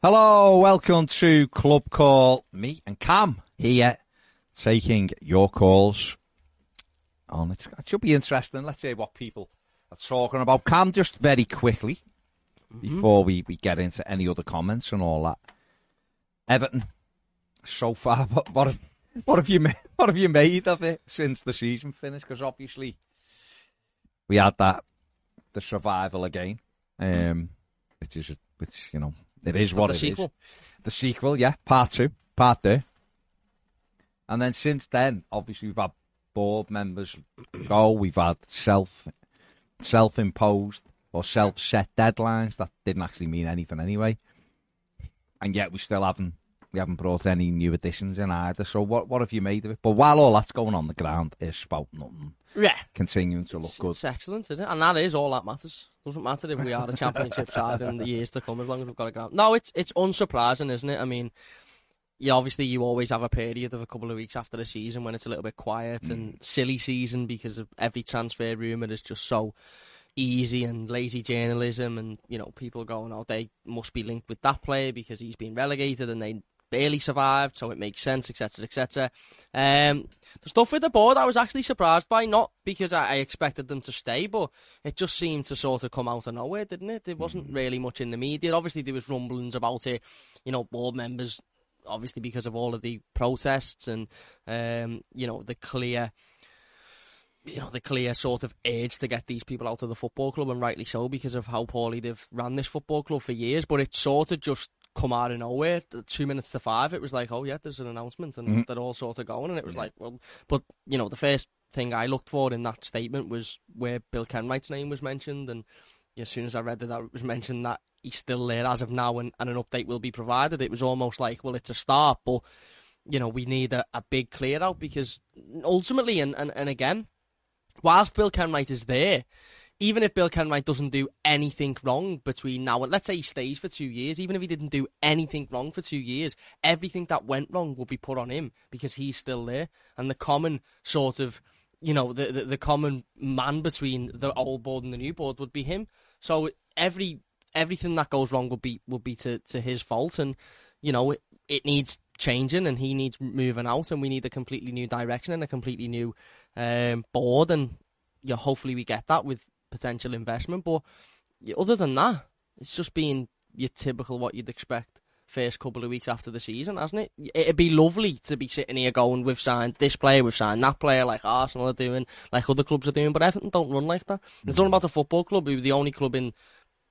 Hello, welcome to Club Call. Me and Cam here taking your calls. On it. it should be interesting. Let's see what people are talking about. Cam, just very quickly before we, we get into any other comments and all that. Everton, so far, what, what, have, what have you made, what have you made of it since the season finished? Because obviously we had that the survival again, um, which is which you know it is what the it is. sequel. The sequel, yeah, part two, part two. And then since then, obviously we've had board members go. We've had self self imposed or self set deadlines that didn't actually mean anything anyway. And yet we still haven't we haven't brought any new additions in either. So what what have you made of it? But while all that's going on the ground, it's about nothing Yeah. continuing to look It's, good. it's excellent, isn't it? And that is all that matters. Doesn't matter if we are a championship side in the years to come, as long as we've got a ground. No, it's it's unsurprising, isn't it? I mean, yeah, obviously you always have a period of a couple of weeks after the season when it's a little bit quiet Mm. and silly season because of every transfer rumour is just so easy and lazy journalism and you know people going oh they must be linked with that player because he's been relegated and they barely survived so it makes sense etc etc um the stuff with the board I was actually surprised by not because I, I expected them to stay but it just seemed to sort of come out of nowhere didn't it? There wasn't really much in the media. Obviously there was rumblings about it you know board members obviously because of all of the protests and um you know the clear you know, the clear sort of urge to get these people out of the football club, and rightly so, because of how poorly they've ran this football club for years. But it's sort of just come out of nowhere. At Two minutes to five, it was like, oh yeah, there's an announcement, and mm. they're all sort of going, and it was like, well, but you know, the first thing I looked for in that statement was where Bill Kenwright's name was mentioned, and as soon as I read that, that it was mentioned that he's still there as of now, and, and an update will be provided. It was almost like, well, it's a start, but you know, we need a, a big clear out because ultimately, and, and, and again, whilst Bill Kenwright is there, even if Bill Kenwright doesn't do anything wrong between now and let's say he stays for two years, even if he didn't do anything wrong for two years, everything that went wrong will be put on him because he's still there. And the common sort of, you know, the, the, the common man between the old board and the new board would be him. So every everything that goes wrong would be would be to, to his fault, and you know it, it needs changing, and he needs moving out, and we need a completely new direction and a completely new um, board, and know, hopefully we get that with potential investment. But other than that, it's just been your typical what you'd expect first couple of weeks after the season, hasn't it? It'd be lovely to be sitting here going, we've signed this player, we've signed that player, like Arsenal are doing, like other clubs are doing, but Everton don't run like that. And It's not mm. about a football club. We were the only club in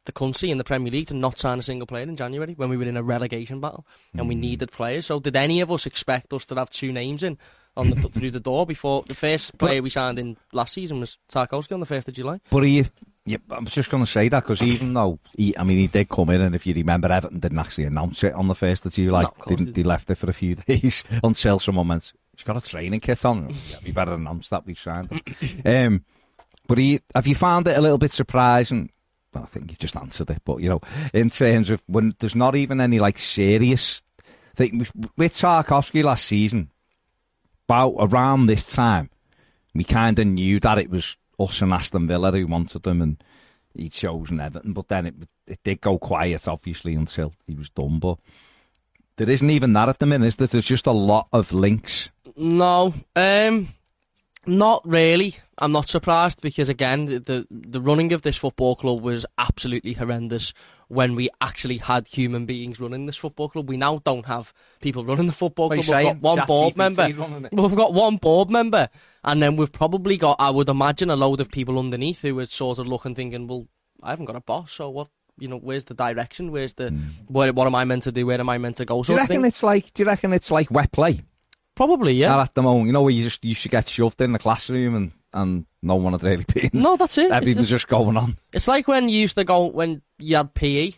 the country in the Premier League to not sign a single player in January when we were in a relegation battle and we mm. needed players. So did any of us expect us to have two names in on the, through the door before the first player we signed in last season was Tarkowski on the first of July? But he, yeah, I'm just going to say that because even though he, I mean, he did come in, and if you remember, Everton didn't actually announce it on the first of July. No, course didn't, they left it for a few days until someone went, "He's got a training kit on." yeah, we better announce that we've signed him. um, but he, have you found it a little bit surprising? Well, I think you've just answered it, but you know, in terms of when there's not even any like serious thing with Tarkowski last season, about around this time, we kind of knew that it was us and Aston Villa who wanted him, and he'd chosen Everton. But then it it did go quiet, obviously, until he was done. But there isn't even that at the minute. Is there? There's just a lot of links. No, um, not really. I'm not surprised because again, the, the running of this football club was absolutely horrendous when we actually had human beings running this football club. We now don't have people running the football What club. We've got one board ChatGPT member. running? We've got one board member, and then we've probably got, I would imagine, a load of people underneath who are sort of look and thinking, well, I haven't got a boss, so what? You know, where's the direction? Where's the hmm. where, what am I meant to do? Where am I meant to go? Do you reckon it's like? Do you reckon it's like wet play? Probably, yeah. Not at the moment, you know, where you just you should get shoved in the classroom and and no one had really been. no, that's it. Everything was just- going on. It's like when you used to go when you had PE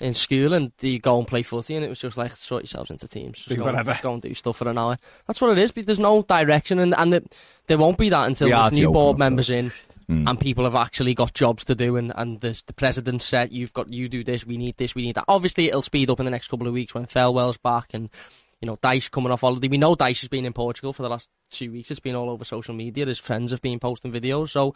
in school and you go and play footy and it was just like sort yourselves into teams. Just Do go, whatever. just go and do stuff for an hour. That's what it is. But there's no direction and and it, there won't be that until We there's new board members in. Mm. And people have actually got jobs to do, and, and there's the president said, "You've got you do this. We need this. We need that." Obviously, it'll speed up in the next couple of weeks when Thelwell's back, and you know Dyche coming off holiday. We know Dyche has been in Portugal for the last two weeks. It's been all over social media. His friends have been posting videos. So,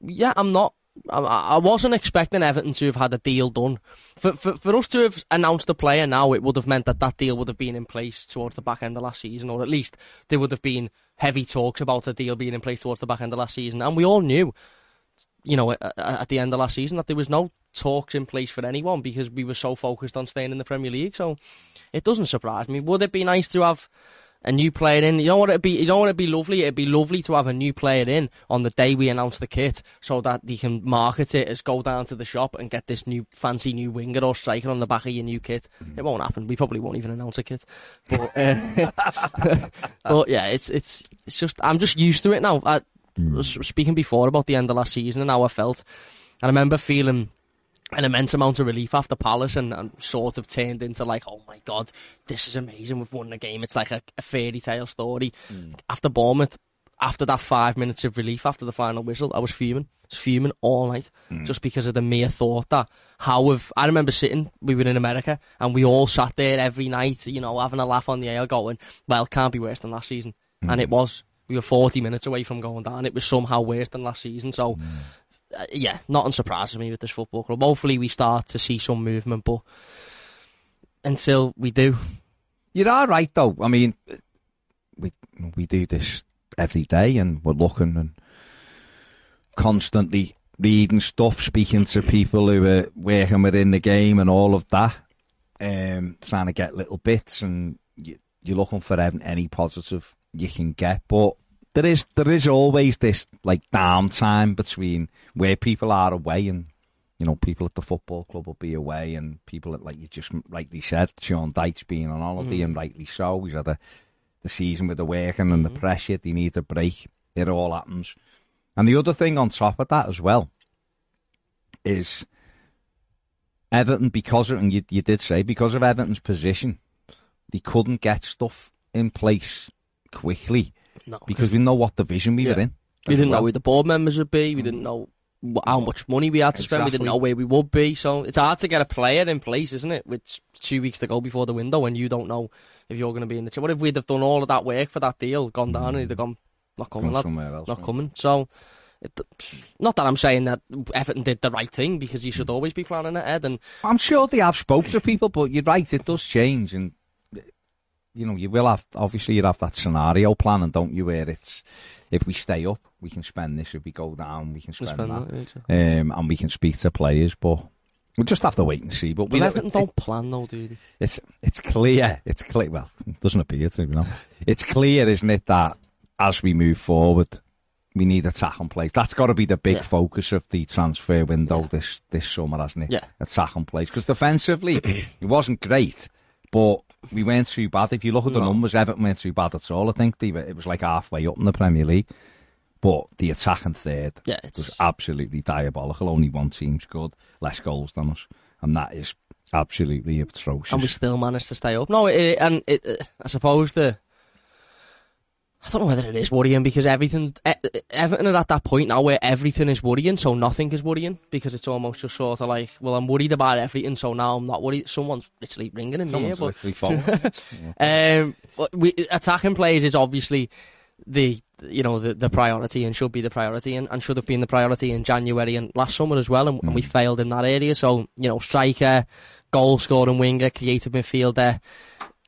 yeah, I'm not I, I wasn't expecting Everton to have had a deal done. For, for for us to have announced a player now, it would have meant that that deal would have been in place towards the back end of last season, or at least there would have been heavy talks about a deal being in place towards the back end of last season. And we all knew, you know, at, the end of last season that there was no talks in place for anyone because we were so focused on staying in the Premier League. So it doesn't surprise me. Would it be nice to have? a new player in. You know what it'd be? You know what it'd be lovely? It'd be lovely to have a new player in on the day we announce the kit, so that they can market it as go down to the shop and get this new fancy new winger or striker on the back of your new kit. Mm. It won't happen. We probably won't even announce a kit. But, uh, but yeah, it's it's it's just I'm just used to it now. I Mm. was speaking before about the end of last season and how I felt, and I remember feeling an immense amount of relief after Palace and, and sort of turned into like, oh my god, this is amazing. We've won the game. It's like a, a fairy tale story. Mm. After Bournemouth, after that five minutes of relief after the final whistle, I was fuming. I was fuming all night mm. just because of the mere thought that how have I remember sitting, we were in America and we all sat there every night, you know, having a laugh on the air going, well, can't be worse than last season. And it was. We were 40 minutes away from going down. It was somehow worse than last season. So, uh, yeah, nothing surprises me with this football club. Hopefully, we start to see some movement, but until we do, You are right, though. I mean, we we do this every day, and we're looking and constantly reading stuff, speaking to people who are working within the game, and all of that. Um, trying to get little bits, and you, you're looking for any positive you can get. But there is there is always this like downtime between where people are away and you know, people at the football club will be away, and people at, like you just rightly said, Sean Dyche being on holiday, mm. and rightly so. He's had a, the season with the working and the mm-hmm. pressure. They need a break. It all happens. And the other thing on top of that as well is Everton, because of, and you, you did say, because of Everton's position, they couldn't get stuff in place quickly no. because we know what division we Yeah. were in. We didn't know well. who the board members would be. We didn't know how much money we had to spend. We didn't know where we would be. So it's hard to get a player in place, isn't it? With two weeks to go before the window, and you don't know if you're going to be in the. What if we'd have done all of that work for that deal, gone down, and he'd have gone, not coming, lad, else, not coming. So. It, not that I'm saying that Everton did the right thing because you should always be planning ahead. And I'm sure they have spoke to people, but you're right, it does change, and you know you will have obviously you have that scenario planning, don't you? Where it's if we stay up, we can spend this. If we go down, we can spend, spend that, that, um, and we can speak to players. But we'll just have to wait and see. But we But know- Everton don't plan though, do they? it's it's clear. It's clear. Well, it doesn't appear to you know. It's clear, isn't it, that as we move forward, we need attack and place. That's got to be the big Yeah. focus of the transfer window this this summer, hasn't it? Yeah. attack and place. Because defensively, it wasn't great, but we weren't too bad. If you look at the No. numbers, Everton weren't too bad at all. I think they were, it was like halfway up in the Premier League. But the attacking third Yeah, was absolutely diabolical. Only one team's good, less goals than us, and that is absolutely atrocious. and we still managed to stay up. No, it, and it, uh, I suppose the I don't know whether it is worrying because everything E- Everton are at that point now where everything is worrying, so nothing is worrying because it's almost just sort of like, well, I'm worried about everything, so now I'm not worried. Someone's literally ringing in here, Someone's but literally fallen. um, but we, attacking players is obviously the you know the, the priority and should be the priority and, and should have been the priority in January and last summer as well, and, and we failed in that area. So you know, striker, goal scoring winger, creative midfielder.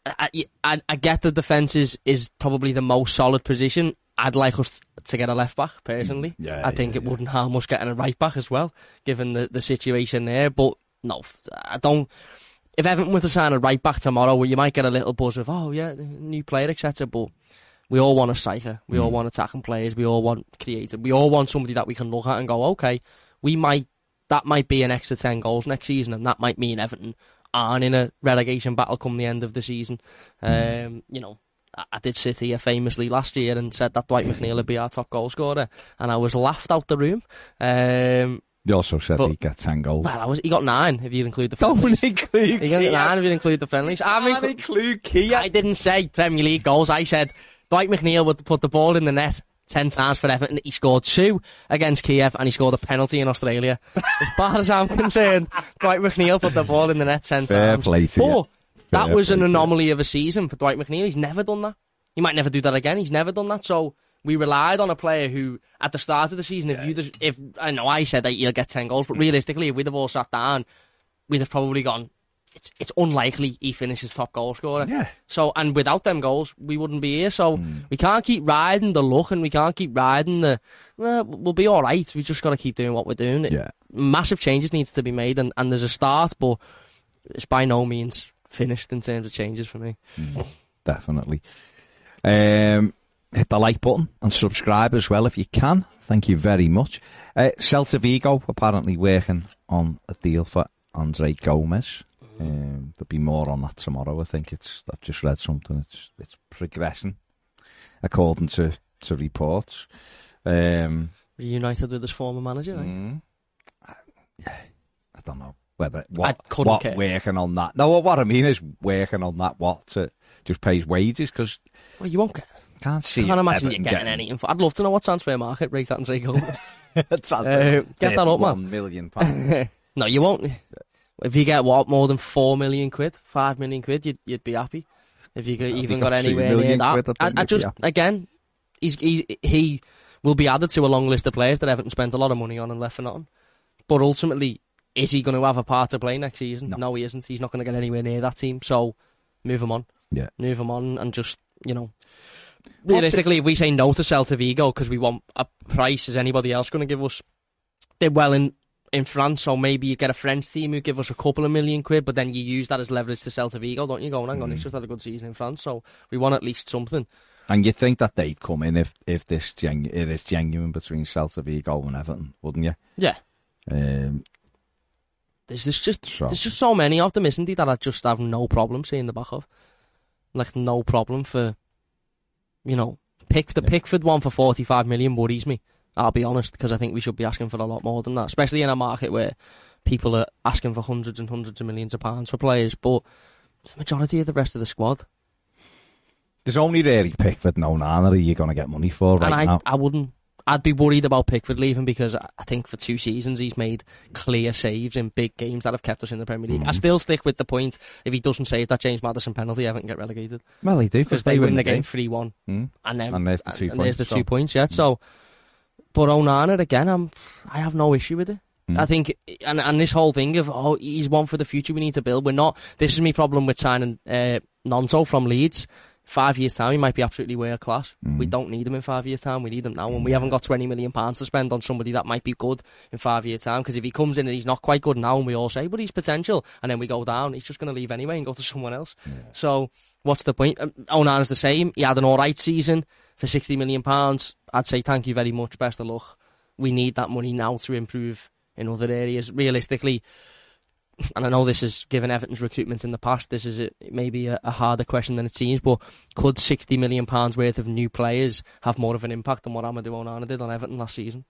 I, I, I get the defence is, is probably the most solid position. I'd like us to get a left back personally. Mm, yeah, I think yeah, it wouldn't harm us getting a right back as well, given the, the situation there. But no, I don't. If Everton were to sign a right back tomorrow, well, you might get a little buzz of, oh yeah, new player, etc. But we all want a striker. We all mm. want attacking players. We all want creative. We all want somebody that we can look at and go, okay, we might. That might be an extra ten goals next season, and that might mean Everton aren't in a relegation battle come the end of the season. Um, you know, I, I did sit here famously last year and said that Dwight McNeil would be our top goal scorer, and I was laughed out the room. Um, You also said But- he'd get 10 goals. well, I was. He got nine if you include the friendlies. include He got nine if you include the friendlies. I mean, include Kia. I didn't say Premier League goals. I said Dwight McNeil would put the ball in the net ten times for Everton. He scored two against Kiev, and he scored a penalty in Australia. as far as I'm concerned, Dwight McNeil put the ball in the net ten Fair times. play to but that was an anomaly of a season for Dwight McNeil. He's never done that. He might never do that again. He's never done that. So we relied on a player who, at the start of the season, if you just, if I know I said that you'll get ten goals, but hmm. realistically, if we'd have all sat down, we'd have probably gone. It's it's unlikely he finishes top goal scorer. Yeah. So and without them goals, we wouldn't be here. So we can't keep riding the luck, and we can't keep riding the. Well, we'll be all right. We just got to keep doing what we're doing. Yeah. Massive changes needs to be made, and, and there's a start, but it's by no means finished in terms of changes for me. definitely. Um, hit the like button and subscribe as well if you can. Thank you very much. Uh, Celta Vigo apparently working on a deal for Andre Gomes. Um, there'll be more on that tomorrow. I think it's. I've just read something. It's it's progressing according to to reports. Um, Reunited with his former manager. eh? mm, I- yeah, I don't know whether I what couldn't what care. working on that. No, what I mean is working on that. What to just pays wages because Well, you won't get. can't see. I can't imagine you Everton getting anything. info. I'd love to know what transfer market rate that and say go. Uh, get that up, man. 31 million pounds. no, you won't. If you get what more than four million quid, five million quid, you'd you'd be happy. If you got, If even you got, got anywhere near that, quid, I I, I just again, he's he's he will be added to a long list of players that Everton spent a lot of money on and left for nothing. But ultimately, is he going to have a part to play next season? No. he isn't. He's not going to get anywhere near that team. So move him on. Yeah. move him on, and just you know. Realistically, if we say no to Celta Vigo because we want a price, is anybody else going to give us? They're well in in France, so maybe you get a French team who give us a couple of million quid, but then you use that as leverage to sell to Vigo, don't you? Going, hang on, Mm. he's just had a good season in France, so we want at least something. and you think that they'd come in if if this genu- it is genuine between Celta Vigo and Everton, wouldn't you? Yeah, Um, there's, there's just So- there's just so many of them, isn't there, that I just have no problem seeing the back of, like no problem for, you know, pick the Yeah. Pickford one for forty five million worries me. I'll be honest, because I think we should be asking for a lot more than that, especially in a market where people are asking for hundreds and hundreds of millions of pounds for players. But it's the majority of the rest of the squad, there's only really Pickford and Onana that you're going to get money for right and I, now. I wouldn't. I'd be worried about Pickford leaving because I I think for two seasons he's made clear saves in big games that have kept us in the Premier League. I Mm. still stick with the point: if he doesn't save that James Maddison penalty, Everton get relegated well, they do because they, win the game three one, Mm. and then And there's the two and there's points, the so- two points. Yeah, so but Onana again, I'm I have no issue with it. Mm. I think, and and this whole thing of oh he's one for the future we need to build. We're not. This is my problem with signing uh, Gnonto from Leeds. Five years time, he might be absolutely world class. Mm. We don't need him in five years time. We need him now, and we haven't got twenty million pounds to spend on somebody that might be good in five years time. Because if he comes in and he's not quite good now, and we all say, but he's potential, and then we go down, he's just going to leave anyway and go to someone else. So what's the point? Um, Onana's the same. He had an all right season for sixty million pounds. I'd say thank you very much. Best of luck. We need that money now to improve in other areas. Realistically, and I know this is given Everton's recruitment in the past. This is a, maybe a, a harder question than it seems, but could sixty million pounds worth of new players have more of an impact than what Amadou Onana did on Everton last season?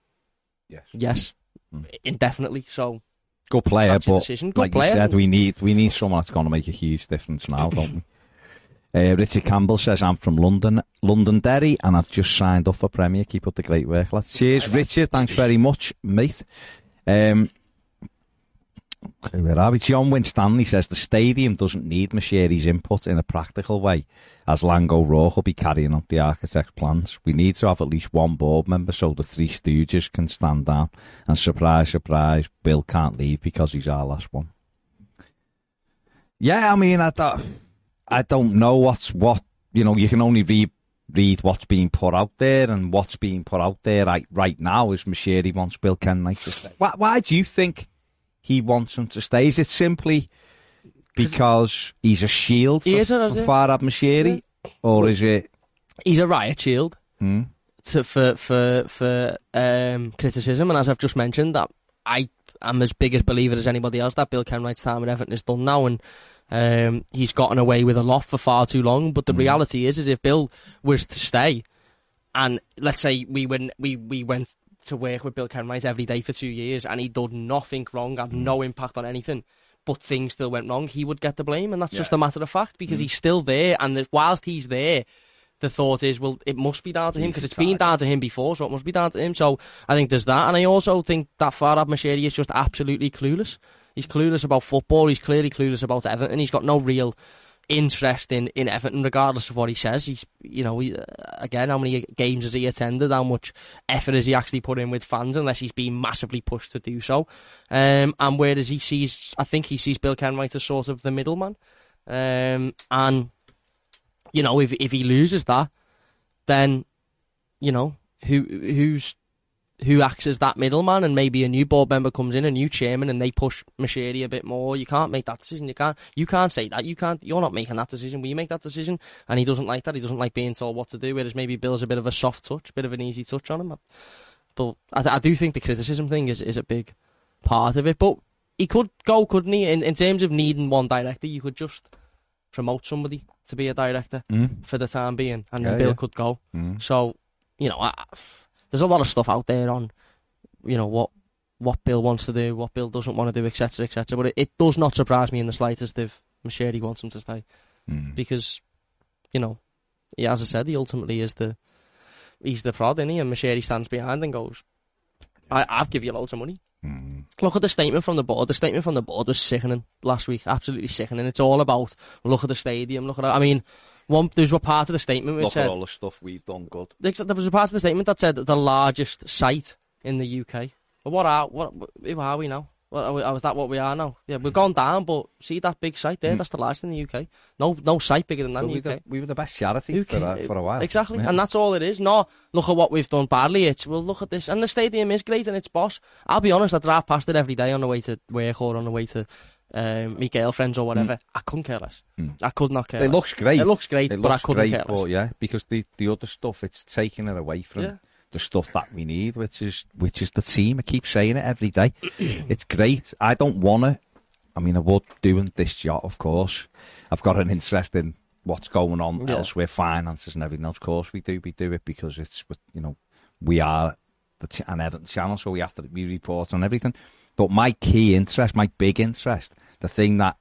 Yes. Yes, Mm. indefinitely. So Good player, but decision. Good like player. you said, we need we need someone that's going to make a huge difference now, don't we? Uh, Richard Campbell says, I'm from London, Londonderry, and I've just signed up for Premier. Keep up the great work. Cheers, Richard. Thanks very much, mate. Um, okay, where are we? John Winstanley says, the stadium doesn't need Moshiri's input in a practical way, as Laing O'Rourke will be carrying out the architect's plans. We need to have at least one board member so the three stooges can stand down. And surprise, surprise, Bill can't leave because he's our last one. Yeah, I mean, I don't, I don't know what's what. You know, you can only read read what's being put out there, and what's being put out there right right now is Moshiri wants Bill Kenwright to stay. Why, why do you think he wants him to stay? Is it simply because he's a shield for, He is, or is for it? Farhad Moshiri, or is it? he's a riot shield. Hmm? to, for for for um, criticism, and as I've just mentioned, that I am as big a believer as anybody else that Bill Kenwright's time at Everton is done now, and um, he's gotten away with a lot for far too long. But the Mm. reality is, is if Bill was to stay, and let's say we went we we went to work with Bill Kenwright every day for two years, and he did nothing wrong, had no impact on anything. But things still went wrong. He would get the blame, and that's just a matter of fact because he's still there. And whilst he's there, the thought is, well, it must be down to him because it's been down to him before, so it must be down to him. So I think there's that, and I also think that Farhad Moshiri is just absolutely clueless. He's clueless about football. He's clearly clueless about Everton. He's got no real interest in, in Everton, regardless of what he says. He's, you know, he, uh, again, how many games has he attended? How much effort has he actually put in with fans? Unless he's been massively pushed to do so. Um, and where does he sees? I think he sees Bill Kenwright as sort of the middleman. Um, and you know, if if he loses that, then you know who who's who acts as that middleman and maybe a new board member comes in, a new chairman, and they push Moshiri a bit more. You can't make that decision. You can't. You can't say that. You can't. You're not making that decision. We make that decision, and he doesn't like that. He doesn't like being told what to do. Whereas maybe Bill's a bit of a soft touch, a bit of an easy touch on him. But I, I do think the criticism thing is is a big part of it. But he could go, couldn't he? In in terms of needing one director, you could just promote somebody to be a director Mm. for the time being, and Yeah, then Bill yeah. could go. Mm. So, you know, I, there's a lot of stuff out there on, you know, what what Bill wants to do, what Bill doesn't want to do, etc., etc. But it, it does not surprise me in the slightest if Moshiri wants him to stay Mm. because, you know, he, as I said, he ultimately is the he's the prod, is he? And Moshiri stands behind and goes, I, I've give you loads of money. Mm. Look at the statement from the board. The statement from the board was sickening last week. Absolutely sickening. It's all about look at the stadium. Look at. I mean, one there's a part of the statement which Look said at all the stuff we've done good. there was a part of the statement that said the largest site in the UK. But what are what who are we now? What, are we, oh, is that what we are now? Yeah, we've gone down, but see that big site there? That's the largest in the UK. No, no site bigger than that Well, in the UK. the, we were the best charity Who for, ca- uh, for a while. Exactly, Yeah. and that's all it is. No, look at what we've done badly. It's well, look at this, and the stadium is great and it's boss. I'll be honest, I drive past it every day on the way to work or on the way to um, my girlfriends or whatever. I couldn't care less. Mm. I could not care. It less. looks great. It looks great, It but I looks couldn't great, care less. but yeah, because the the other stuff it's taking it away from Yeah. The stuff that we need, which is which is the team. I keep saying it every day. it's great. I don't want to. I mean, I would doing this job, of course. I've got an interest in what's going on Yeah. elsewhere, finances and everything. Of course, we do. We do it because it's you know we are the ch- an Everton channel, so we have to we report on everything. But my key interest, my big interest, the thing that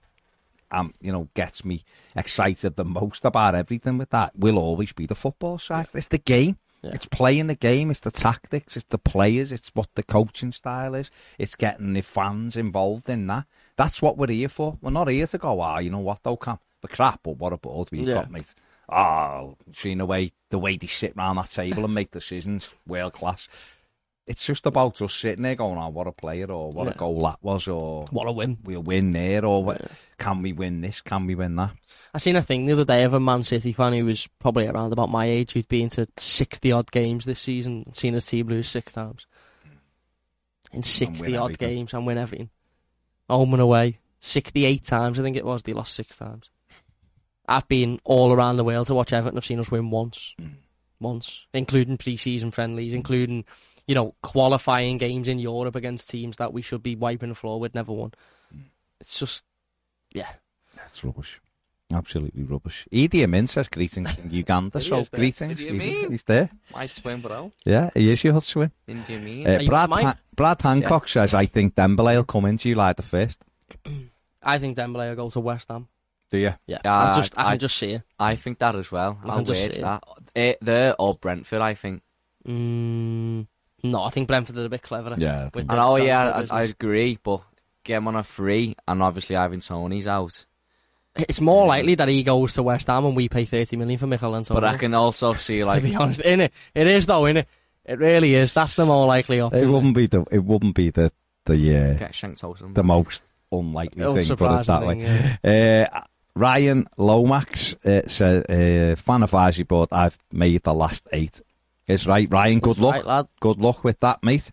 um, you know, gets me excited the most about everything with that will always be the football side. It's the game. Yeah. It's playing the game. It's the tactics. It's the players. It's what the coaching style is. It's getting the fans involved in that. That's what we're here for. We're not here to go, ah, you know what, though, Cam? The crap, but what a board we've Yeah. got, mate. Oh, seeing the way, the way they sit round that table and make decisions, world class. It's just about just sitting there going, oh, what a player, or what Yeah. a goal that was, or What a win! we'll win there, or what, can we win this? Can we win that? I seen a thing the other day of a Man City fan who was probably around about my age who'd been to sixty odd games this season, seen his team lose six times. In sixty odd everything. games and win everything. Home and away. Sixty eight times I think it was, they lost six times. I've been all around the world to watch Everton, I've seen us win once. Hmm. Once. Including pre season friendlies, including, you know, qualifying games in Europe against teams that we should be wiping the floor with, never won. It's just yeah. That's rubbish. Absolutely rubbish. Idi Amin says greetings from Uganda, so is there. greetings. Idi Amin. He's there. My twin bro. Yeah, he is your hot swim. In Jimmy. Uh, you Brad, mine? Han- Brad Hancock says, I think Dembele will come in July the 1st. I think Dembele will go to West Ham. Do you? Yeah, Yeah, I just I, I- can just see it. I think that as well. I How can just weird see it. that. Eh, there or Brentford, I think. Mm, no, I think Brentford are a bit cleverer. Yeah. I With think- the And oh yeah, I, I agree, but get him on a free, and obviously Ivan Toney's out. It's more likely that he goes to West Ham and we pay thirty million for Michail Antonio. But I can also see to like be honest, in it, it is though, in it, it really is. That's the more likely option. It wouldn't be the it wouldn't be the the uh, get shanked out. the most unlikely thing, put it that thing, way. yeah. Uh, Ryan Lomax uh, says, uh, fan of Izzy, but I've made the last eight. It's right, Ryan. Good That's luck. right, lad. Good luck with that, mate.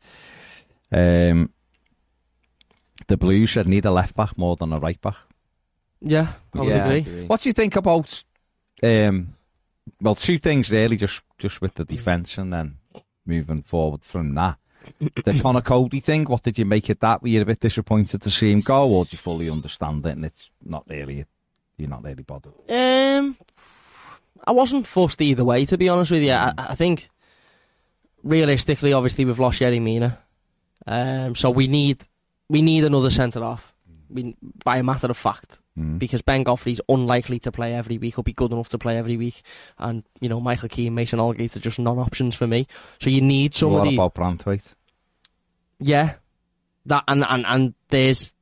Um, the Blues should need a left back more than a right back. Yeah, I would yeah, agree. What do you think about? Um, well, two things really, just just with the defence and then moving forward from that. The Conor Coady thing. What did you make of that? Were you a bit disappointed to see him go, or do you fully understand it and it's not really? You're not really bothered. Um, I wasn't fussed either way, to be honest with you. I, I think realistically, obviously, we've lost Yerry Mina, um, so we need we need another centre off. We, by a matter of fact, Mm. because Ben Godfrey's unlikely to play every week or be good enough to play every week, and you know Michael Keane, Mason Holgate are just non-options for me. So you need somebody. What about Branthwaite? Yeah, that and and and there's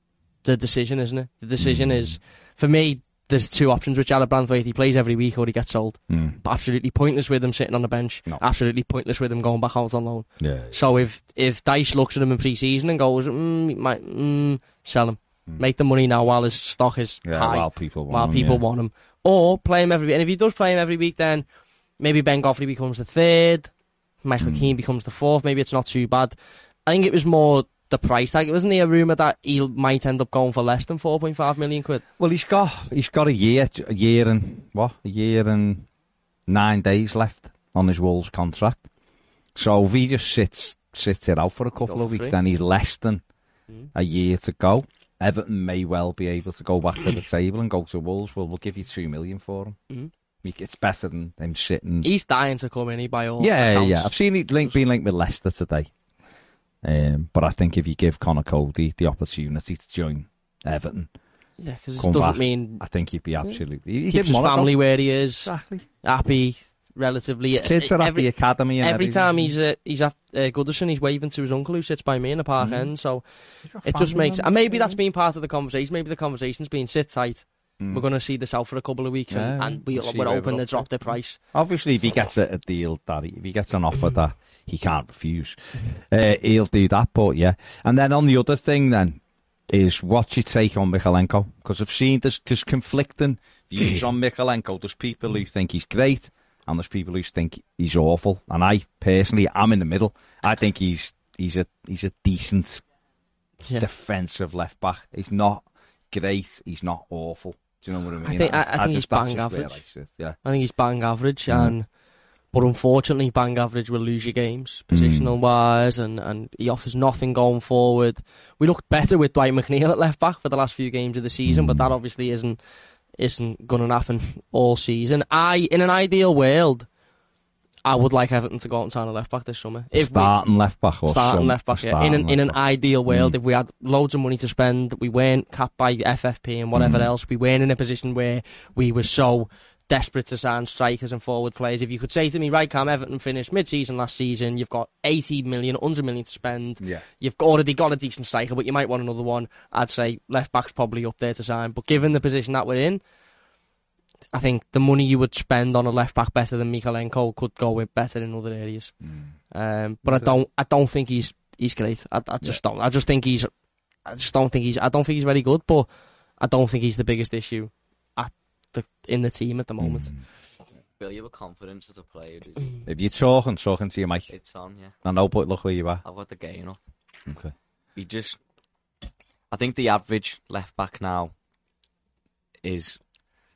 the decision, isn't it? The decision Mm. is for me. There's two options with Jarrad Branthwaite. He plays every week or he gets sold. Mm. But absolutely pointless with him sitting on the bench. No. Absolutely pointless with him going back out on loan. Yeah. So if if Dyche looks at him in pre-season and goes, mm, might mm, sell him, make the money now while his stock is Yeah, high, while people want while him, people yeah. want him, or play him every week. And if he does play him every week, then maybe Ben Godfrey becomes the third, Michael Mm. Keane becomes the fourth. Maybe it's not too bad. I think it was more the price tag. Wasn't there a rumor that he might end up going for less than four point five million quid? Well, he's got he's got a year, a year and what, a year and nine days left on his Wolves contract. So if he just sits sits it out for a couple of weeks, free. then he's less than Mm. a year to go. Everton may well be able to go back to the table and go to Wolves. Well, we'll give you two million for him. Mhm. It's better than him sitting. He's dying to come in. He by all yeah, accounts. yeah. I've seen it link, being linked with Leicester today. Um, but I think if you give Conor Coady the opportunity to join Everton, Yeah, because this Come doesn't back. mean I think he'd be absolutely. He, he keeps his Monaco. family where he is, Exactly. happy, relatively. Kids are at the academy. And every everything. time he's uh, he's at uh, Goodison, he's waving to his uncle who sits by me in the park Mhm. end. So it just makes, and maybe that's that's part of the conversation. Maybe the conversation's being sit tight. Mm. We're going to see this out for a couple of weeks, and, Yeah, and we, we'll we're where open to drop the price. Obviously, if he gets a, a deal that he, if he gets an offer that he can't refuse, uh, he'll do that. But yeah, and then on the other thing, then is what's your take on Mykolenko? Because I've seen there's, there's conflicting views on Mykolenko. There's people who think he's great, and there's people who think he's awful. And I personally, I'm in the middle. I think he's he's a he's a decent Yeah. defensive left back. He's not great. He's not awful. Do you know what I mean? think- I- I think he's just, that's bang average. I Yeah. I think he's bang average, Mm. and but unfortunately, bang average will lose you games Mm. positional wise, and and he offers nothing going forward. We looked better with Dwight McNeil at left back for the last few games of the season, but Mm. that obviously isn't isn't going to happen all season. I, in an ideal world, I would like Everton to go out and sign a left back this summer. If we, starting left back or starting left back, yeah. In an in an ideal world, Mm. if we had loads of money to spend, we weren't capped by FFP and whatever Mm. else, we weren't in a position where we were so desperate to sign strikers and forward players. If you could say to me, right, Cam, Everton finished mid-season last season, you've got 80 million, 100 million to spend, Yeah. you've already got a decent striker, but you might want another one. I'd say left back's probably up there to sign. But given the position that we're in, I think the money you would spend on a left back better than Mykolenko could go with better in other areas. Um, but I don't, I don't think he's he's great. I, I just don't. I just think he's, I just don't think he's. I don't think he's very good. But I don't think he's the biggest issue at the in the team at the moment. Mm. Bill, you have confidence as a player. Did you? If you're talking, talking to your mic. It's on, yeah. I know, but look where you are. I've got the gain up. Okay. He just, I think the average left back now is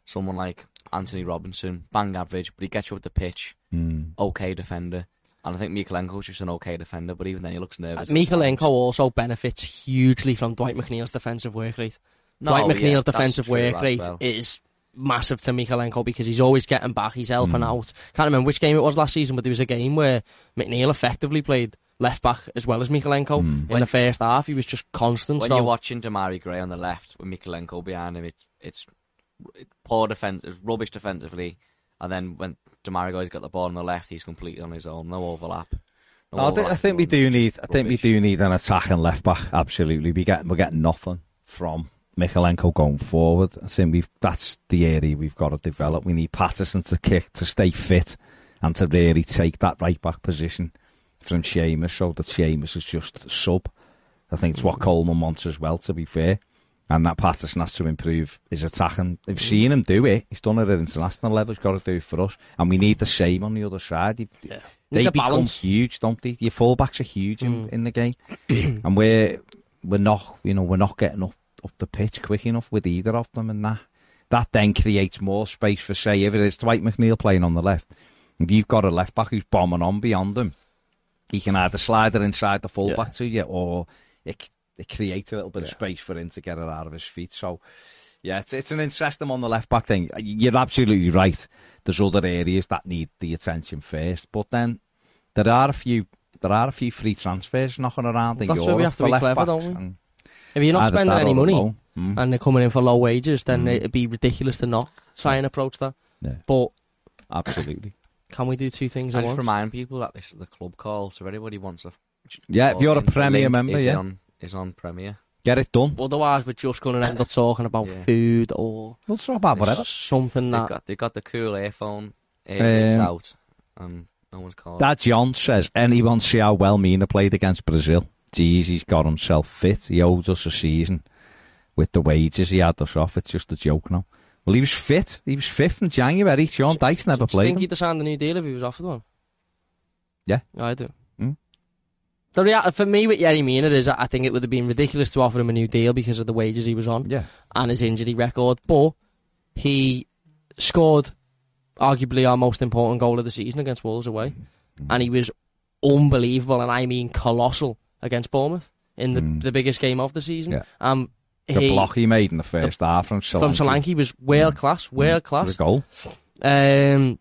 someone like Antonee Robinson, bang average, but he gets you up the pitch, Mm. okay defender. And I think Mykolenko's just an okay defender, but even then he looks nervous. at Mykolenko also benefits hugely from Dwight McNeil's defensive work rate. No, Dwight McNeil's that's defensive work rate well. is massive to Mykolenko because he's always getting back, he's helping Mm. out. Can't remember which game it was last season, but there was a game where McNeil effectively played left back as well as Mykolenko Mm. in When- the first half. He was just constant. When so you're watching Demarai Gray on the left with Mykolenko behind him, it's it's poor defense, rubbish defensively. And then when Demarai Gray's got the ball on the left, he's completely on his own, no overlap. No I, think, I think we do need. I think we do need an attacking left back. Absolutely, we get we're getting nothing from Mykolenko going forward. I think we've that's the area we've got to develop. We need Patterson to kick to stay fit and to really take that right back position from Seamus, so that Seamus is just a sub. I think it's what mm. Coleman wants as well. To be fair. And that Patterson has to improve his attack, attacking. They've seen him do it. He's done it at international level. He's got to do it for us. And we need the same on the other side. He- yeah. they become balance. huge, don't they? Your fullbacks are huge in, Mm. in the game, and we're we're not, you know, we're not getting up up the pitch quick enough with either of them, and that that then creates more space for say if it is Dwight McNeil playing on the left, if you've got a left back who's bombing on beyond him, he can either slide it inside the fullback to you, or it it creates a little bit of space for him to get it out of his feet. So. Yeah, it's, it's an interesting on the left back thing. You're absolutely right. There's other areas that need the attention first, but then there are a few there are a few free transfers knocking around in That's where Europe we have to be clever, backs, don't we? and If you're not spending any money loan. Mm. and they're coming in for low wages, then Mm. it'd be ridiculous to not try and approach that. Yeah. But absolutely. can we do two things I at just once? remind people that this is the club call, so if anybody wants a Yeah, if you're a log Premier link member, yeah. on, is on Premier. Get it done. Otherwise, we're just going to end up talking about Yeah. food or We'll talk about whatever. something They that. got they got the cool earphone earphones Um, out, and no one's called. Dad John says, anyone see how well Mina played against Brazil? Jeez, he's got himself fit. He owed us a season with the wages he had us off. It's just a joke now. Well, he was fit. He was fifth in January. Sean Dyche never Do you played think him. he'd have signed a new deal if he was offered one? Yeah. I do. The rea- for me with Yerry Mina is I think it would have been ridiculous to offer him a new deal because of the wages he was on Yeah. and his injury record. But he scored arguably our most important goal of the season against Wolves away, and he was unbelievable, and I mean colossal against Bournemouth in the Mm. the biggest game of the season. Yeah. Um, The he, block he made in the first half from Solanke. from Solanke was world class, world The class. goal. Um,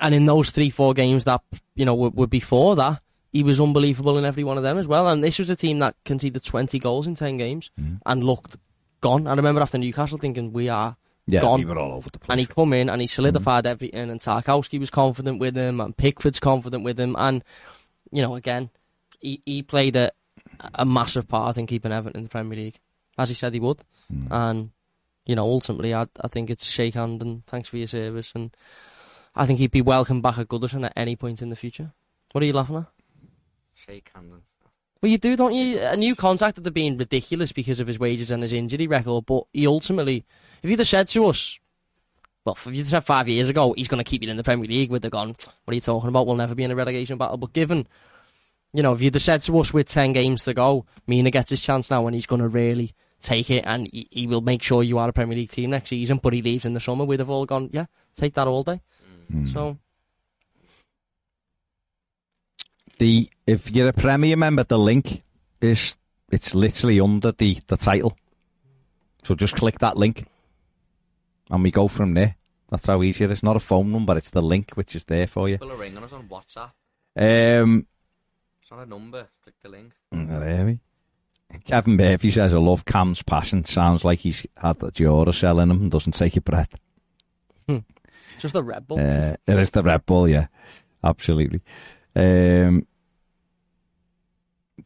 and in those three, four games that you know were, were before that, he was unbelievable in every one of them as well. And this was a team that conceded twenty goals in ten games Mm. and looked gone. I remember after Newcastle thinking we are. Yeah, Gone. we were all over the place. And he come in and he solidified everything. And Tarkowski was confident with him, and Pickford's confident with him. And you know, again, he he played a a massive part in keeping Everton in the Premier League, as he said he would. Mm. And you know, ultimately, I I think it's shake hand and thanks for your service. And I think he'd be welcome back at Goodison at any point in the future. What are you laughing at? Shake hands and stuff. Well, you do, don't you? A new contract would have been ridiculous because of his wages and his injury record. But he ultimately, if you'd have said to us, well, if you'd have said five years ago, he's going to keep you in the Premier League, we'd have gone, what are you talking about? We'll never be in a relegation battle. But given, you know, if you'd have said to us with 10 games to go, Mina gets his chance now and he's going to really take it and he, he will make sure you are a Premier League team next season, but he leaves in the summer, we'd have all gone, yeah, take that all day. Mm. So, the if you're a Premier member, the link is it's literally under the the title. So just click that link, and we go from there. That's how easy it is. Not a phone number; it's the link which is there for you. Will a ring on us on WhatsApp. Um, It's not a number. Click the link. there we. Kevin Murphy says, "I love Cam's passion. Sounds like he's had the Duracell in him and doesn't take a breath." just a Red Bull. Uh, it is the Red Bull, yeah, absolutely. Um,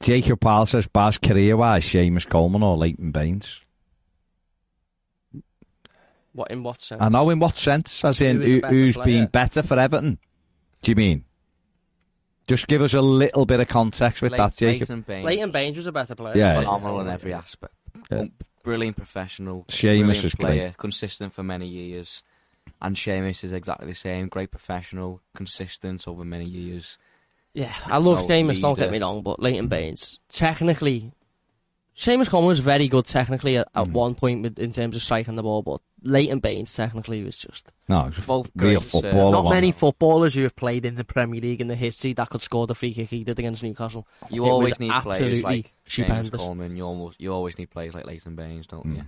Jacob Powell says, Baz career-wise, Seamus Coleman or Leighton Baines? what, in what sense? I know in what sense, as in Who is who, better who's player? been better for Everton? Do you mean? Just give us a little bit of context with Ley- that, Jacob. Leighton Baines. Leighton Baines was a better player. Yeah, phenomenal in every aspect. Yeah. Um, Brilliant professional. Seamus brilliant is player, great. Consistent for many years. And Seamus is exactly the same. Great professional, consistent over many years. Yeah, I love No Seamus, don't get me wrong, but Leighton Baines, technically, Seamus Coleman was very good technically at, at Mm. one point with, in terms of striking the ball, but Leighton Baines technically was just. No, it's Both real great, footballer. uh, Not many it? footballers who have played in the Premier League in the history that could score the free kick he did against Newcastle. You It always need players absolutely like Seamus stupendous. Coleman. You almost you always need players like Leighton Baines, don't you?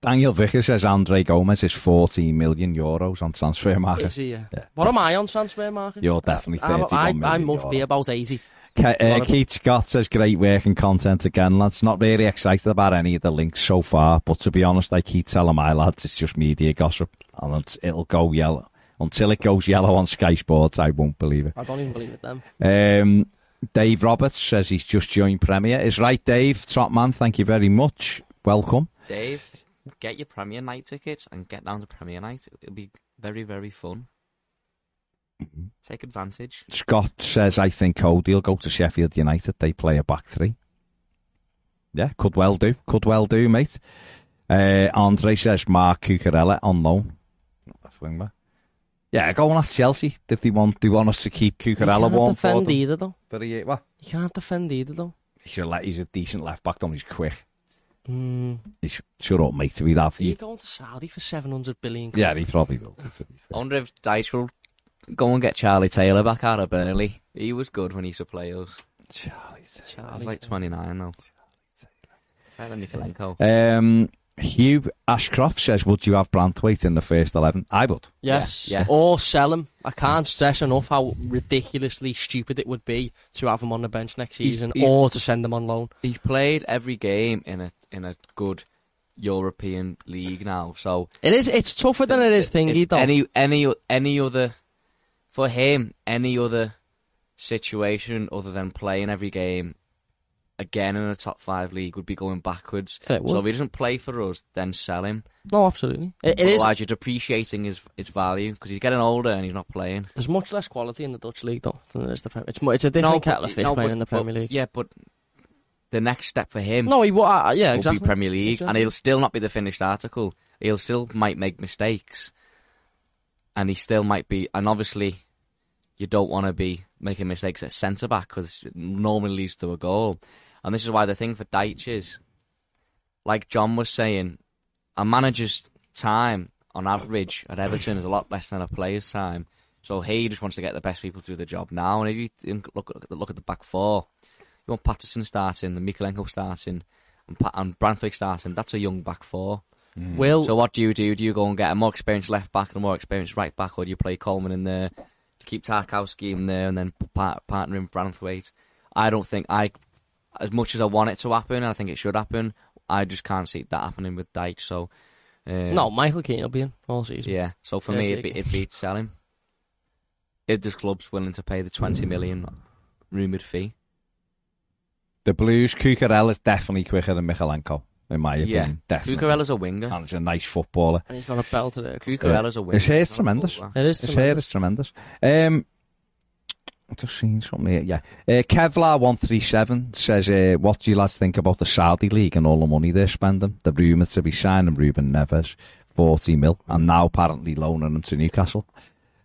Daniel Vickers says Andre Gomes is 14 million euros on transfer market. Is he, uh, Yeah. What am I on transfer market? You're definitely I'm- 31 I, million I must be about 80. Ke- uh, Keith Scott says great work and content again, lads. Not really excited about any of the links so far, but to be honest, I keep telling my lads it's just media gossip, and it'll go yellow until it goes yellow on Sky Sports. I won't believe it. I don't even believe it then. Um, Dave Roberts says he's just joined Premier. Is right, Dave. Top man. Thank you very much. Welcome. Dave, get your Premier Night tickets and get down to Premier Night. It'll be very very fun. Mm-hmm. Take advantage. Scott says I think Coady will go to Sheffield United. They play a back three. Yeah, could well do. Could well do, mate. Uh, Andre says Marc Cucurella on loan. Left wing back. Yeah, go on at Chelsea if they want. They want us to keep You Cucurella can't for defend them. either, though. For the year. What? You can't defend either, though. He's a, he's a decent left back. Don't he's quick. Mm. He's shut up, mate. To be that. You're going to Saudi for 700 billion. Yeah, he probably will. I wonder if Dyche will go and get Charlie Taylor back out of Burnley. He was good when he used to play us. Charlie. He's Charlie. like 29 now. Better than Nicolenko. Um, Hugh Ashcroft says, "Would you have Branthwaite in the first 11? I would. Yes. Yeah, yeah. Or sell him. I can't stress enough how ridiculously stupid it would be to have him on the bench next He's- season he's- or to send him on loan. He's played every game in a in a good European league now. So It is. It's tougher than it is thingy, if though. any any any other for him any other situation other than playing every game again in a top five league would be going backwards. Yeah, so if he doesn't play for us, then sell him. No, absolutely. It, it is. Otherwise, you're depreciating his his value because he's getting older and he's not playing. There's much less quality in the Dutch league though than there is the Premier. It's it's a different kettle of fish no, playing but- in the but- Premier League. Yeah, but the next step for him No, he will. Uh, yeah, will exactly. be Premier League, and he'll still not be the finished article. He'll still might make mistakes, and he still might be. And obviously, you don't want to be making mistakes at centre back because normally leads to a goal. And this is why the thing for Dyche is, like John was saying, a manager's time on average at Everton is a lot less than a player's time. So he just wants to get the best people to do the job now. And if you think- look at the, look at the back four, you want Patterson starting, and Mykolenko starting, and, Pa- and Branthwaite starting. That's a young back four. Mm. Will So what do you do? Do you go and get a more experienced left back and a more experienced right back, or do you play Coleman in there to keep Tarkowski in there and then par- partner in Branthwaite? I don't think I, as much as I want it to happen, and I think it should happen. I just can't see that happening with Dyche. So um, no Michael Keane will be in all season. yeah. So for Yeah, me, it'd be, it. it'd be to sell him. If this club's willing to pay the twenty million rumored fee, The Blues, Cucurella's definitely quicker than Mykolenko, in my yeah. opinion. Definitely. Cucurella's a winger. And he's a nice footballer. and he's got a belt to there. Cucurella's a winger. His hair's Not a tremendous. footballer. It is. His hair is tremendous. Um, I've just seen something here. Yeah. Uh, Kevlar137 says, uh, What do you lads think about the Saudi League and all the money they're spending? The rumour to be signing Ruben Neves, 40 mil, and now apparently loaning him to Newcastle.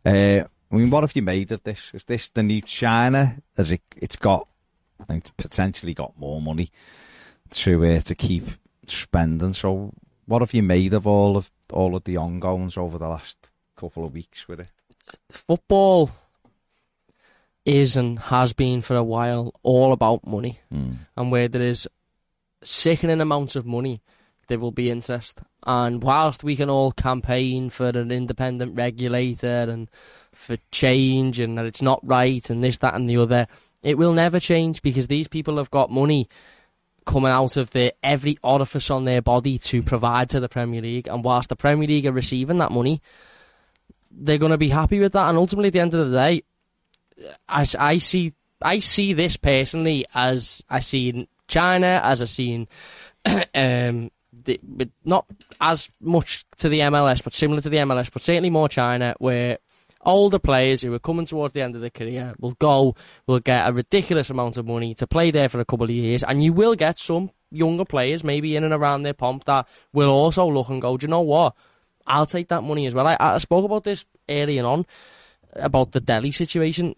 Uh, I mean, what have you made of this? Is this the new China? Has it? It's got, I think, potentially got more money to uh, to keep spending. So, what have you made of all of all of the ongoings over the last couple of weeks with it? Football is and has been for a while all about money, Mm. and where there is sickening amounts of money, there will be interest. And whilst we can all campaign for an independent regulator and for change and that it's not right and this, that, and the other, it will never change because these people have got money coming out of their every orifice on their body to provide to the Premier League. And whilst the Premier League are receiving that money, they're going to be happy with that. And ultimately, at the end of the day, I, I see I see this personally as I see in China, as I see in um, the, but not as much to the MLS, but similar to the MLS, but certainly more China, where older players who are coming towards the end of their career will go, will get a ridiculous amount of money to play there for a couple of years, and you will get some younger players, maybe in and around their pomp, that will also look and go, do you know what? I'll take that money as well. I, I spoke about this earlier on about the Dele situation.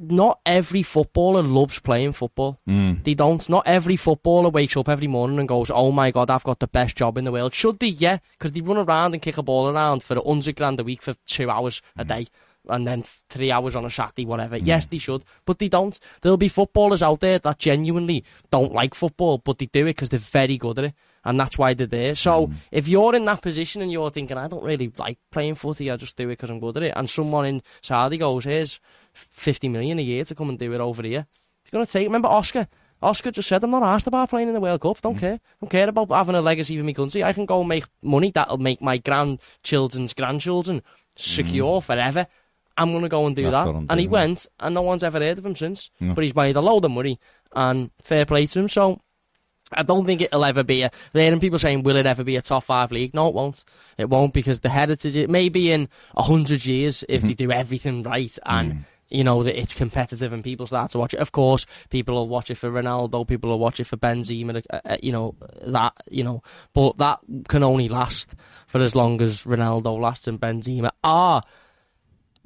Not every footballer loves playing football. Mm. They don't. Not every footballer wakes up every morning and goes, "Oh my god, I've got the best job in the world." Should they? Yeah, because they run around and kick a ball around for a hundred grand a week for two hours a day. And then three hours on a Saturday, whatever. Yes, they should, but they don't. There'll be footballers out there that genuinely don't like football, but they do it because they're very good at it, and that's why they're there. So if you're in that position and you're thinking, I don't really like playing footy, I just do it because I'm good at it, and someone in Saudi goes, here's 50 million a year to come and do it over here, you're going to take. Remember Oscar? Oscar just said, I'm not asked about playing in the World Cup. Don't care. Don't care about having a legacy for my country. I can go and make money that'll make my grandchildren's grandchildren secure forever. I'm going to go and do That's that. And he went, and no one's ever heard of him since. No. But he's made a load of money, and fair play to him. So I don't think it'll ever be a. Hearing people saying, "Will it ever be a top five league?" No, it won't. It won't because the heritage. It may be in a hundred years if they do everything right and. You know that it's competitive and people start to watch it. Of course, people will watch it for Ronaldo. People will watch it for Benzema. Uh, uh, you know that. You know, but that can only last for as long as Ronaldo lasts and Benzema. Are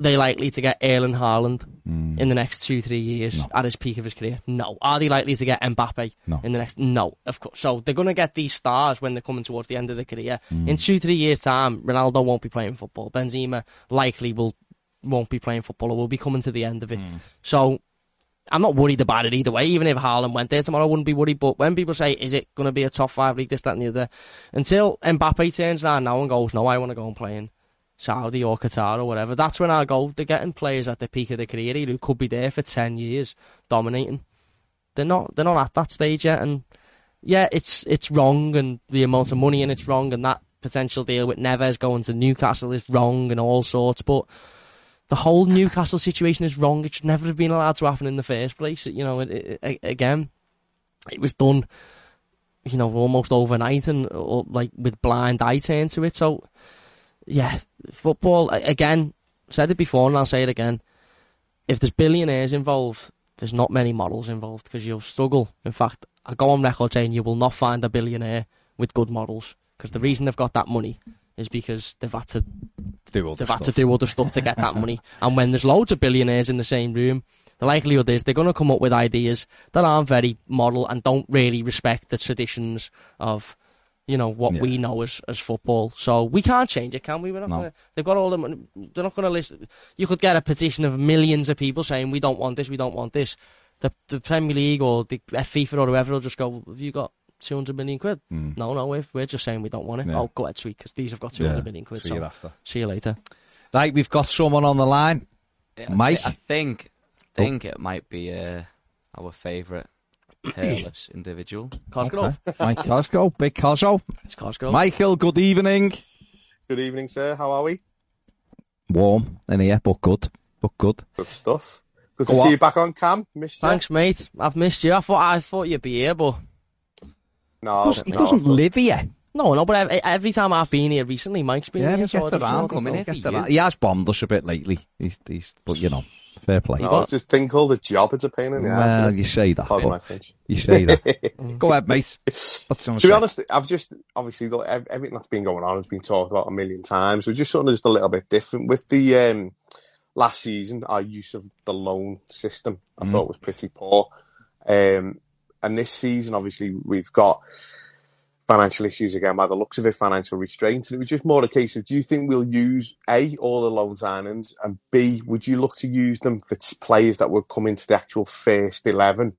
they likely to get Erling Haaland in the next two, three years No. at his peak of his career? No. Are they likely to get Mbappe No. in the next? No, of course. So they're going to get these stars when they're coming towards the end of their career. Mm. In two, three years' time, Ronaldo won't be playing football. Benzema likely will won't be playing football or will be coming to the end of it. Mm. So I'm not worried about it either way. Even if Haaland went there tomorrow, I wouldn't be worried. But when people say, is it going to be a top five league, this, that, and the other, until Mbappe turns around now and goes, no, I want to go and play in Saudi or Qatar or whatever, that's when I go. They're getting players at the peak of their career who could be there for 10 years dominating. They're not, they're not at that stage yet. And yeah, it's, it's wrong and the amount of money and it's wrong and that potential deal with Neves going to Newcastle is wrong and all sorts. But the whole Newcastle situation is wrong. It should never have been allowed to happen in the first place. You know, it, it, again, it was done, you know, almost overnight and uh, like with blind eye to it. So, yeah, football again. Said it before and I'll say it again. If there's billionaires involved, there's not many models involved because you'll struggle. In fact, I go on record saying you will not find a billionaire with good models because the reason they've got that money is because they've had to Do all they've had to do other stuff to get that money. And when there's loads of billionaires in the same room, the likelihood is they're going to come up with ideas that aren't very model and don't really respect the traditions of, you know, what Yeah. we know as, as football. So we can't change it, can we? We're not No. gonna, they've got all the money. They're not going to listen. You could get a petition of millions of people saying, we don't want this, we don't want this. The, the Premier League or the FIFA or whoever will just go, have you got 200 million quid? Mm. No, no, we're, we're just saying we don't want it. Yeah. Oh, go ahead, sweet, because these have got 200 million quid. See So you after. see you later. Right, we've got someone on the line. I- Mike? I think think it might be uh, our favourite hairless individual. Cosgrove. Okay. Mike Cosgrove, big Cosgrove. It's Cosgrove. Michael, good evening. Good evening, sir. How are we? Warm in here, but good. But good. Good stuff. Good Go to on. see you back on cam. Missed you. Thanks, mate. I've missed you. I thought I thought you'd be here, but No, he no, doesn't no. live here. no, no. But every, every time I've been here recently, Mike's been Yeah, here. he gets just around. wanted coming go. in for Gets around. He has bombed us a bit lately. He's, he's, but you know, fair play. No, it's just thing called a job. It's a pain in the well, ass. you say that. Pardon my French. You say that. Go ahead, mate. To be honest, I've just obviously look, everything that's been going on has been talked about a million times. We're just sort of just a little bit different with the um, last season. Our use of the loan system, I Mm. thought was pretty poor. Um, and this season, obviously, we've got financial issues again by the looks of it, financial restraints. And it was just more a case of, do you think we'll use A, all the loan signings, and B, would you look to use them for players that would come into the actual first 11?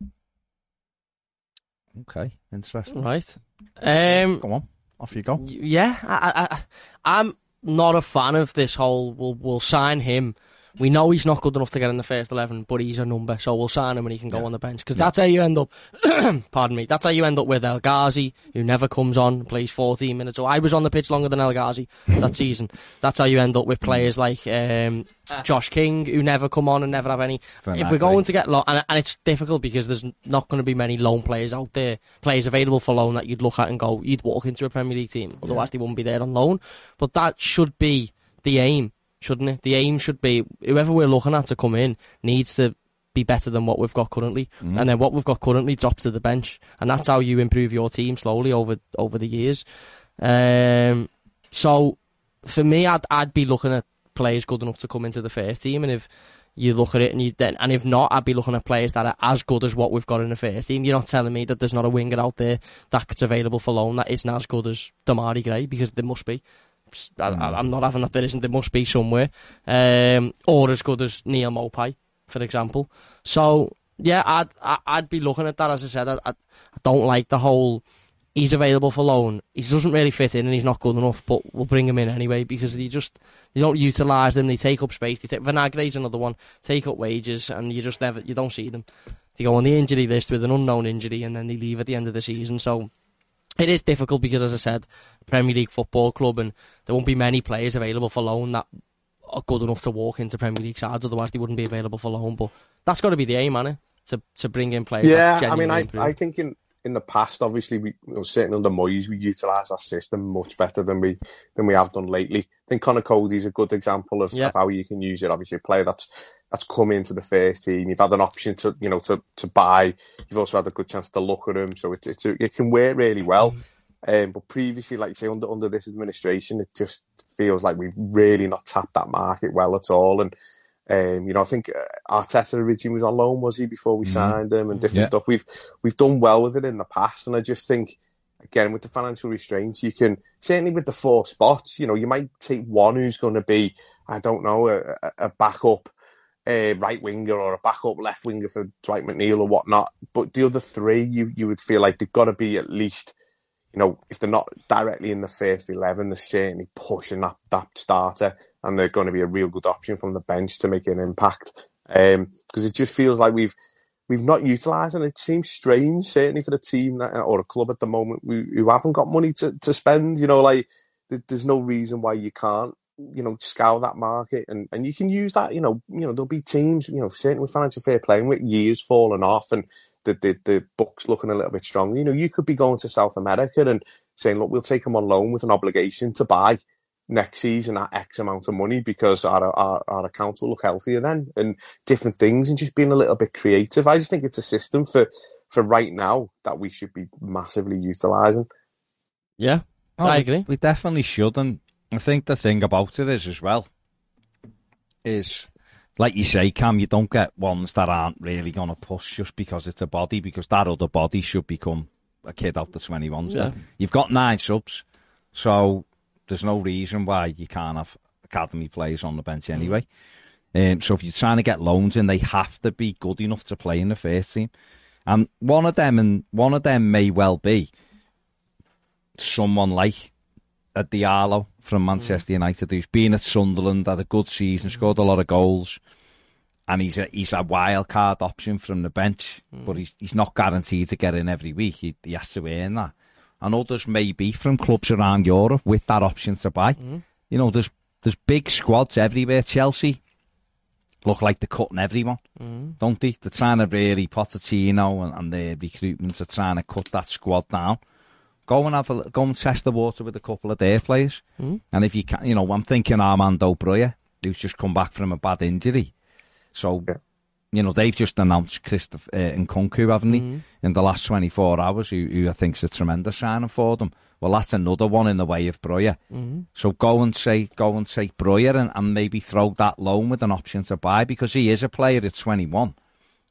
Okay, interesting. Right. Um. Go on. Off you go. Yeah. I, I, I, I'm not a fan of this whole. We'll we'll sign him. We know he's not good enough to get in the first eleven, but he's a number, so we'll sign him and he can go on the bench. Because that's how you end up. pardon me. That's how you end up with El Ghazi, who never comes on, plays 14 minutes. So I was on the pitch longer than El Ghazi that season. That's how you end up with players like um, Josh King, who never come on and never have any. Fair if we're going right. to get loan, and, and it's difficult because there's not going to be many loan players out there, players available for loan that you'd look at and go, you'd walk into a Premier League team. Otherwise, they wouldn't be there on loan. But that should be the aim, shouldn't it? The aim should be whoever we're looking at to come in needs to be better than what we've got currently, and then what we've got currently drops to the bench, and that's how you improve your team slowly over over the years. Um, so for me, I'd I'd be looking at players good enough to come into the first team, and if you look at it and you then, and if not, I'd be looking at players that are as good as what we've got in the first team. You're not telling me that there's not a winger out there that's available for loan that isn't as good as Demarai Gray because there must be. I, I- I'm not having that there isn't. There must be somewhere, um, or as good as Neal Maupay, for example. So yeah, I'd I- I'd be looking at that. As I said, I, I, I don't like the whole. He's available for loan. He doesn't really fit in, and he's not good enough. But we'll bring him in anyway because they just they don't utilise them. They take up space. They take Vinagre's another one. Take up wages, and you just never you don't see them. They go on the injury list with an unknown injury, and then they leave at the end of the season. So it is difficult because, as I said, Premier League football club, and there won't be many players available for loan that are good enough to walk into Premier League sides. Otherwise, they wouldn't be available for loan. But that's got to be the aim, man. To to bring in players. Yeah, I mean, I, improve. I think in, in the past, obviously, we you know, certainly under Moyes, we utilised our system much better than we than we have done lately. I think Conor Coady's a good example of, Yeah. of how you can use it. Obviously, a player that's that's come into the first team. You've had an option to you know to to buy. You've also had a good chance to look at him, so it it's a, it can work really well. Um, but previously, like you say, under under this administration, it just feels like we've really not tapped that market well at all. And um, you know, I think uh, Arteta originally was on loan, was he, before we signed him and different Yeah. stuff. We've we've done well with it in the past, and I just think again with the financial restraints, you can certainly with the four spots, you know, you might take one who's going to be, I don't know, a- a backup. Uh, right winger or a backup left winger for Dwight McNeil or whatnot, but the other three, you you would feel like they've got to be at least you know, if they're not directly in the first 11, they're certainly pushing that, that starter and they're going to be a real good option from the bench to make an impact. Um, cause it just feels like we've, we've not utilised and it seems strange, certainly for the team that, or a club at the moment we, haven't got money to, to spend, you know, like there's no reason why you can't you know, scour that market, and, and you can use that. You know, you know, there'll be teams, you know, certainly with financial fair play, with years falling off, and the, the the books looking a little bit stronger. You know, you could be going to South America and saying, look, we'll take them on loan with an obligation to buy next season at X amount of money because our, our, our account will look healthier then and different things and just being a little bit creative. I just think it's a system for, for right now that we should be massively utilising. Yeah, Oh, I we- agree. We definitely should, and I think the thing about it is as well is like you say, Cam, you don't get ones that aren't really going to push just because it's a body, because that other body should become a kid out the 21s. Yeah. You've got nine subs, so there's no reason why you can't have academy players on the bench anyway. Um, so if you're trying to get loans in, they have to be good enough to play in the first team. And one of them, and one of them may well be someone like a Diallo from Manchester mm. United who's been at Sunderland, had a good season, mm. scored a lot of goals, and he's a he's a wild card option from the bench, mm. but he's he's not guaranteed to get in every week. He, he has to earn that. And others may be from clubs around Europe with that option to buy. You know, there's there's big squads everywhere. Chelsea look like they're cutting everyone, don't they? They're trying to really Pochettino and, and their recruitment are trying to cut that squad down. Go and have a go and test the water with a couple of their players. Hmm? And if you can, you know, I'm thinking Armando Broja, who's just come back from a bad injury. So, Yeah. you know, they've just announced Christopher uh, Nkunku, haven't they, hmm. in the last 24 hours, who, who I think's a tremendous signing for them. Well, that's another one in the way of Broja. Hmm. So go and say, go and take Broja and, and maybe throw that loan with an option to buy because he is a player at 21.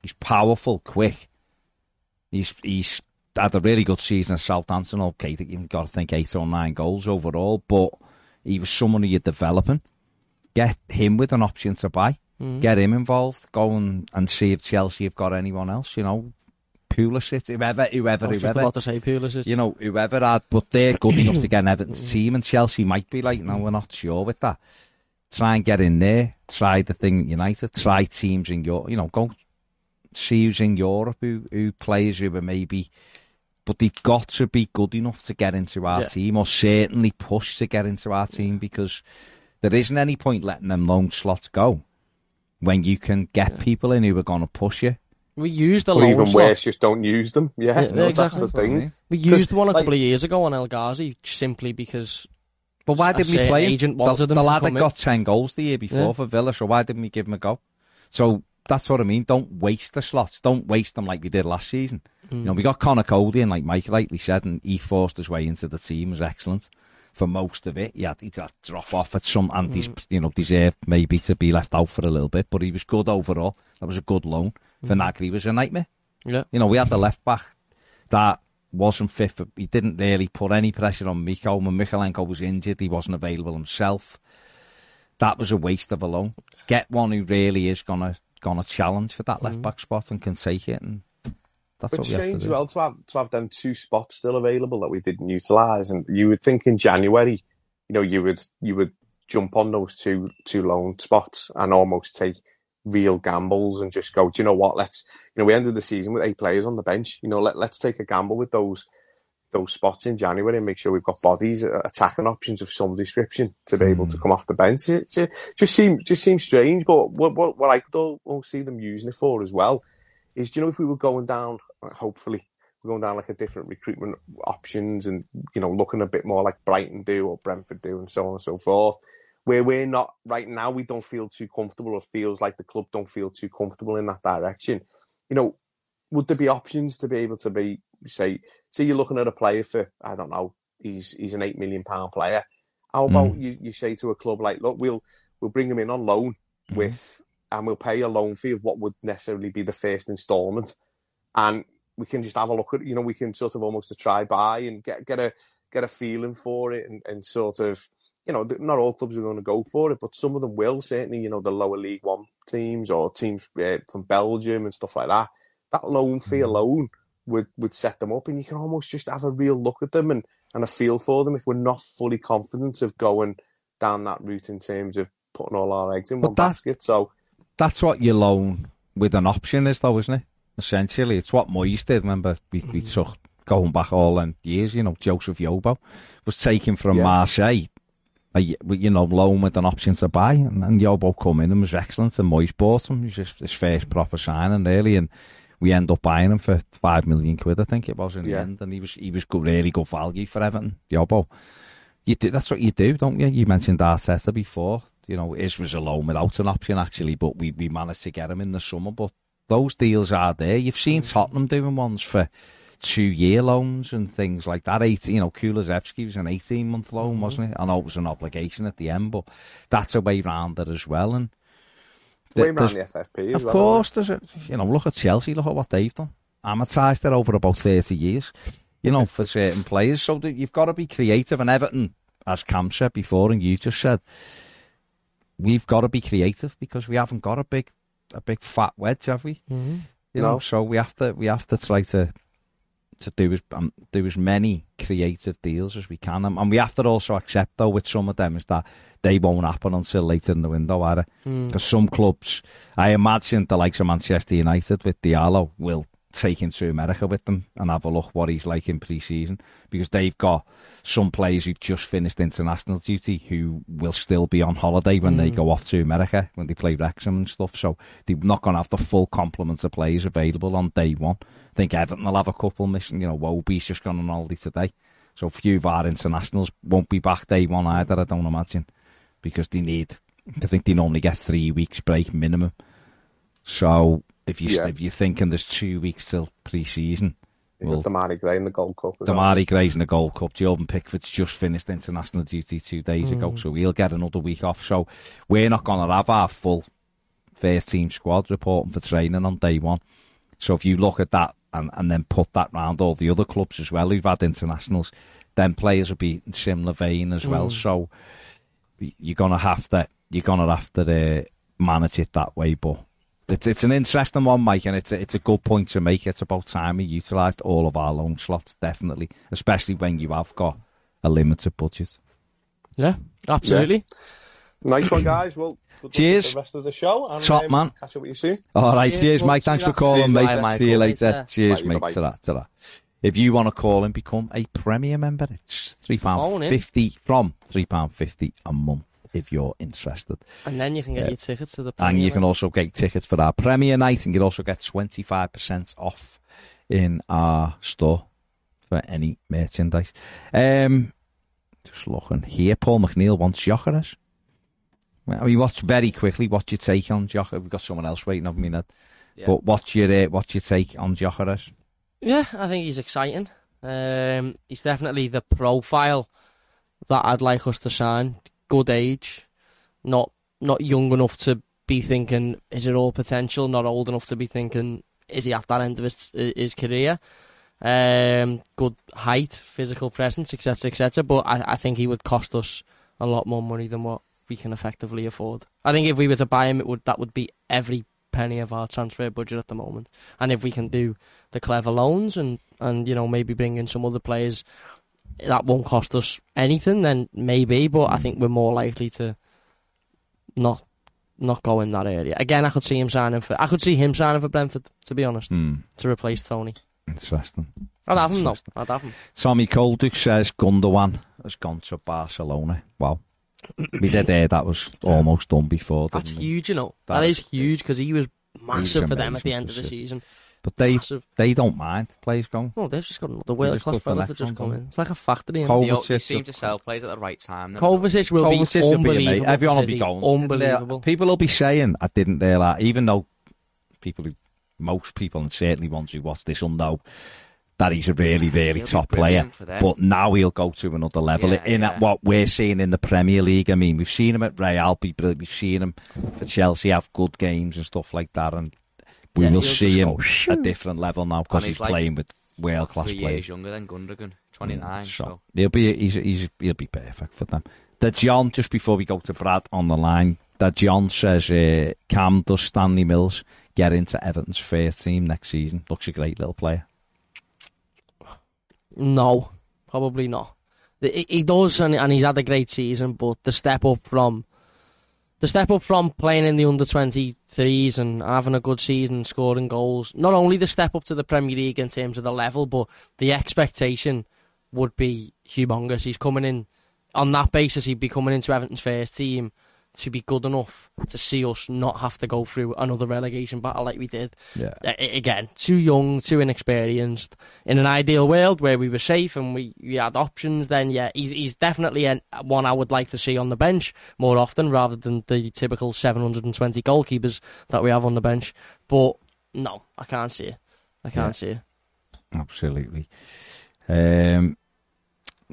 He's powerful, quick. He's he's had a really good season at Southampton. Okay, you've got to think eight or nine goals overall, but he was someone who you're developing. Get him with an option to buy. Mm-hmm. Get him involved. Go and, and see if Chelsea have got anyone else. You know, Pulisic, whoever, whoever, I was just whoever. about to say Pulisic. You know, whoever had, but they're good enough to get an Everton's mm-hmm. team, and Chelsea might be like, no, we're not sure with that. Try and get in there. Try the thing at United. Try teams in Europe. You know, go see who's in Europe who who players who are maybe, but they've got to be good enough to get into our Yeah. team, or certainly push to get into our team, because there isn't any point letting them loan slots go when you can get people in who are going to push you. we used the Or loan even slot. worse, just don't use them. Yeah, Yeah, no, exactly. that's the That's I thing. mean. We 'Cause, used one a like- couple of years ago on El Ghazi simply because But why didn't we play him? agent The, the them to lad that got 10 goals the year before Yeah. for Villa, so why didn't we give him a go? So that's what I mean. Don't waste the slots. Don't waste them like we did last season. You Mm. know, we got Conor Coady, and like Mike rightly said, and he forced his way into the team, was excellent for most of it. He had, he had to drop off at some, and he's, Mm. you know, deserved maybe to be left out for a little bit, but he was good overall. That was a good loan. Mm. Vinagre was a nightmare. yeah, You know, we had the left back that wasn't fit for. He didn't really put any pressure on Miko. When Mykolenko was injured, he wasn't available himself. That was a waste of a loan. Get one who really is gonna gonna challenge for that left back spot and can take it, and that's But what we have to strange as well to have to have them two spots still available that we didn't utilise. And you would think in January, you know, you would you would jump on those two two loan spots and almost take real gambles and just go, do you know what? Let's you know, we ended the season with eight players on the bench. You know, let let's take a gamble with those those spots in January and make sure we've got bodies, uh, attacking options of some description to be able to come off the bench. It, it just seems just seems strange, but what what, what I could all, all see them using it for as well is, do you know, if we were going down, hopefully, we're going down like a different recruitment options and, you know, looking a bit more like Brighton do or Brentford do and so on and so forth, where we're not right now, we don't feel too comfortable or feels like the club don't feel too comfortable in that direction. You know, would there be options to be able to be, say, say you're looking at a player for, I don't know, he's he's an eight million pound player. How about mm. you, you say to a club like, look, we'll we'll bring him in on loan mm-hmm. with and we'll pay a loan fee of what would necessarily be the first instalment. And we can just have a look at you know, we can sort of almost a try buy and get get a get a feeling for it and, and sort of you know, not all clubs are going to go for it, but some of them will. Certainly, you know, the lower League One teams or teams uh, from Belgium and stuff like that. That loan fee alone would would set them up, and you can almost just have a real look at them and and a feel for them if we're not fully confident of going down that route in terms of putting all our eggs in But one that- basket. So That's what your loan with an option is, though, isn't it? Essentially, it's what Moyes did. Remember, we, we Mm. took going back all them years. You know, Joseph Yobo was taken from Yeah. Marseille you know, loan with an option to buy. And, and Yobo come in and was excellent. And Moyes bought him. He was his, first proper signing, really. And we end up buying him for five million quid, I think it was in the end. And he was he was good, really good value for Everton. Yobo, you do that's what you do, don't you? You mentioned Arteta before. You know, his was a loan without an option actually, but we we managed to get him in the summer. But those deals are there. You've seen mm. Tottenham doing ones for two year loans and things like that. Eight, you know, Kulusevski was an eighteen month loan, mm-hmm. wasn't it? I know it was an obligation at the end, but that's a way round it as well. And Way th- around the FFP. of well, course, there's a you know, look at Chelsea, look at what they've done. Amortised it over about thirty years, you know, for certain players. So you've got to be creative. And Everton, as Cam said before, and you just said, we've got to be creative because we haven't got a big, a big fat wedge, have we? Mm-hmm. You No. know, so we have to we have to try to to do as um, do as many creative deals as we can, and, and we have to also accept though with some of them is that they won't happen until later in the window, either. Mm. Because some clubs, I imagine the likes of Manchester United with Diallo will take him to America with them and have a look what he's like in pre-season because they've got some players who've just finished international duty who will still be on holiday when they hmm. go off to America when they play Wrexham and stuff. So they're not going to have the full complement of players available on day one. I think Everton will have a couple missing. You know, Wobie's just gone on holiday today. So a few of our internationals won't be back day one either, I don't imagine, because they need, I think they normally get three weeks break minimum. So if you Yeah. if you're thinking there's two weeks till pre-season, You've well, got Demarai Gray in the Gold Cup. as well. Demarai Gray's in the Gold Cup. Jordan Pickford's just finished international duty two days ago, so he'll get another week off. So we're not going to have our full first team squad reporting for training on day one. So if you look at that and, and then put that round all the other clubs as well who've had internationals, then players will be in similar vein as well. So you're gonna have to you're gonna have to uh, manage it that way. But it's it's an interesting one, Mike, and it's a, it's a good point to make. It's about time we utilised all of our loan slots, definitely, especially when you have got a limited budget. Yeah, absolutely. Nice one, guys. Well, good luck with Cheers. The rest of the show. And, Top um, man. Catch up with you soon. All right, Yeah, cheers, Mike. Thanks for calling, Cheers, mate. Michael. See you later. Later. Cheers, Bye, mate. bye-bye. Ta-ra, ta-ra. If you want to call and become a Premier member, it's three pound Phone in. fifty from three pound fifty a month if you're interested. And then you can get Yeah. your tickets to the And you can also get tickets for our Premier night, and you also get twenty five percent off in our store for any merchandise. Um, just looking here, Paul McNeil wants Gyökeres. I mean, what's very quickly? What's your take on Gyökeres? We've got someone else waiting on me now. Yeah. But what's your uh, what's your take on Gyökeres? Yeah, I think he's exciting. Um, he's definitely the profile that I'd like us to sign. Good age, not not young enough to be thinking is it all potential. Not old enough to be thinking is he at that end of his his career. Um, good height, physical presence, etc., etc. But I, I think he would cost us a lot more money than what we can effectively afford. I think if we were to buy him, it would that would be every penny of our transfer budget at the moment. And if we can do the clever loans and and you know maybe bring in some other players that won't cost us anything, then maybe. But I think we're more likely to not not go in that area. Again, I could see him signing for. I could see him signing for Brentford. To be honest, Hmm, to replace Toney. interesting. I'd have him though. I'd have him. Tommy Kolduke says Gundogan has gone to Barcelona. Wow. we did hear that was almost done before. That's we? huge, you know. That that is huge because he was massive for them at the end of the season. But they Massive. they don't mind players going. Oh, they've just got another world class fellas that just come eh? in. It's like a factory. Col- innit? They, Kovacic they seem to sell players at the right time. Kovacic will Kovacic be will be unbelievable. Everyone will be going. Unbelievable. People will be saying, I didn't realise, even though people who, most people, and certainly ones who watch this will know that he's a really, really He'll top player. brilliant for them. But now he'll go to another level. Yeah, in yeah. what we're seeing in the Premier League, I mean, we've seen him at Real be brilliant. We've seen him for Chelsea have good games and stuff like that. And we Yeah, will see him go, at different level now because he's he's like playing with world class Three players. years younger than Gundogan, 29. So so. he'll be he's, he's he'll be perfect for them. The John, just before we go to Brad on the line, that John says uh, Cam does Stanley Mills get into Everton's first team next season. Looks a great little player. No, probably not. He, he does, and, and he's had a great season. But the step up from the step up from playing in the under twenty threes and having a good season, scoring goals. Not only the step up to the Premier League in terms of the level, but the expectation would be humongous. He's coming in on that basis, he'd be coming into Everton's first team to be good enough to see us not have to go through another relegation battle like we did. Yeah. Again, too young, too inexperienced. In an ideal world where we were safe and we, we had options, then yeah, he's he's definitely an, one I would like to see on the bench more often rather than the typical 720 goalkeepers that we have on the bench. But no, I can't see it. I can't Yeah. see it. Absolutely. Um,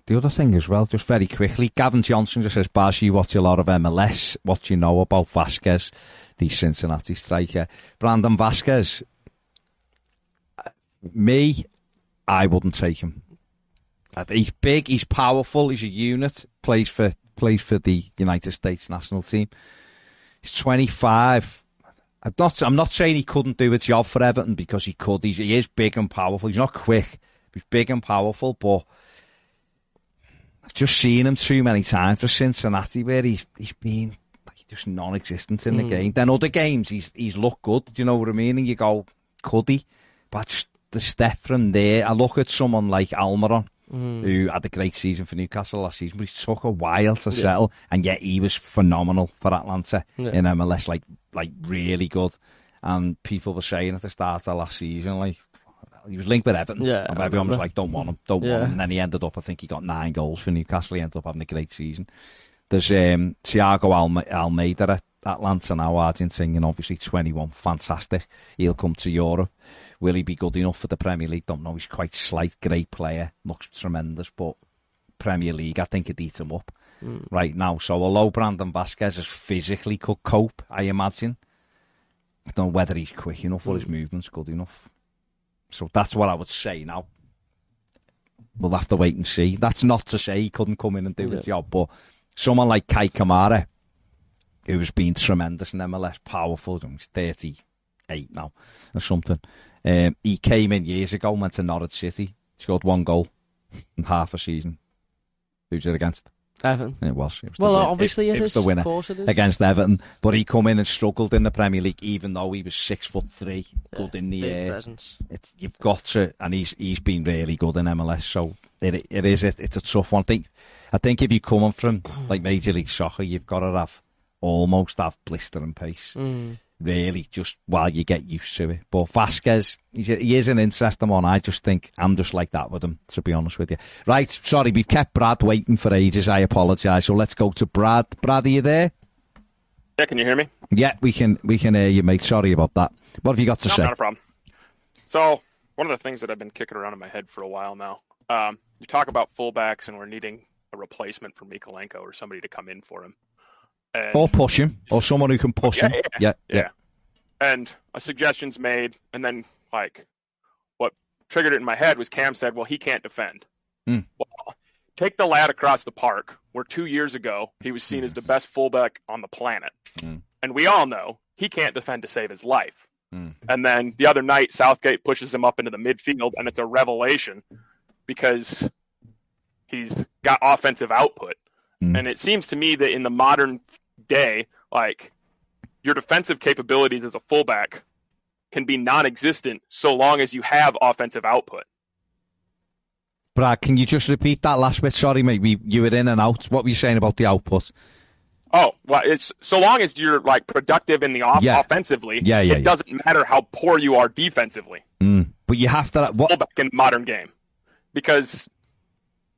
the other thing as well, just very quickly, Gavin Johnson just says, Baz, you watch a lot of MLS. What do you know about Vazquez, the Cincinnati striker? Brandon Vazquez, uh, me, I wouldn't take him. Uh, He's big, he's powerful, he's a unit, plays for plays for the United States national team. He's 25. I'm not, I'm not saying he couldn't do a job for Everton because he could. He's, he is big and powerful. He's not quick. He's big and powerful, but I've just seen him too many times for Cincinnati where he's he's been like just non-existent in the hmm. game. Then other games he's he's looked good. Do you know what I mean? And you go, could he? But just the step from there, I look at someone like Almiron. Hmm. Who had a great season for Newcastle last season, but he took a while to settle, and yet he was phenomenal for Atlanta Yeah. in MLS, like like really good. And people were saying at the start of last season, like he was linked with Everton. Yeah, and everyone was like, "Don't want him, don't Yeah. want him." And then he ended up, I think he got nine goals for Newcastle. He ended up having a great season. There's um, Thiago Alme- Almada at Atlanta now, Argentinian, obviously 21, fantastic. He'll come to Europe. Will he be good enough for the Premier League? Don't know. He's quite slight, great player, looks tremendous, but Premier League, I think it'd eat him up right now. So although Brandon Vazquez is physically could cope, I imagine, I don't know whether he's quick enough or his movement's good enough. So that's what I would say now. We'll have to wait and see. That's not to say he couldn't come in and do Yeah. job, but someone like Kei Kamara, who's been tremendous in MLS, powerful, he's 38 now or something. Um, he came in years ago, went to Norwich City, scored one goal in half a season. Who's it against? Everton. It was. It was Well, win- obviously it was is. the winner Of course it is. against Everton, but he come in and struggled in the Premier League, even though he was six foot three, good in the air. It's, you've got to, and he's he's been really good in MLS. So it it is it, it's a tough one. I think I think if you're coming from like Major League Soccer, you've got to have almost have blistering pace. Mm. Really, just while you get used to it. But Vazquez, he's a, he is an interesting one. I just think I'm just like that with him, to be honest with you. Right, sorry, we've kept Brad waiting for ages. I apologise. So let's go to Brad. Brad, are you there? Yeah, can you hear me? Yeah, we can we can hear you, mate. Sorry about that. What have you got to No, say? not a problem. So, one of the things that I've been kicking around in my head for a while now, um, you talk about fullbacks and we're needing a replacement for Mykolenko or somebody to come in for him. And, Or push him, or someone who can push Yeah, him. yeah, Yeah, yeah. and a suggestion's made, and then, like, what triggered it in my head was Cam said, well, he can't defend. Hmm. Well, take the lad across the park, where two years ago he was seen as the best fullback on the planet. Hmm. And we all know he can't defend to save his life. Hmm. And then the other night, Southgate pushes him up into the midfield, and it's a revelation because he's got offensive output. Hmm. And it seems to me that in the modern day, like your defensive capabilities as a fullback can be non-existent so long as you have offensive output. Brad, can you just repeat that last bit? Sorry, mate. We, you were in and out. What were you saying about the output? Oh, well, it's so long as you're like productive in the off- Yeah. offensively, Yeah, yeah, it yeah. doesn't matter how poor you are defensively. Mm. But you have to. What? Fullback in the modern game, because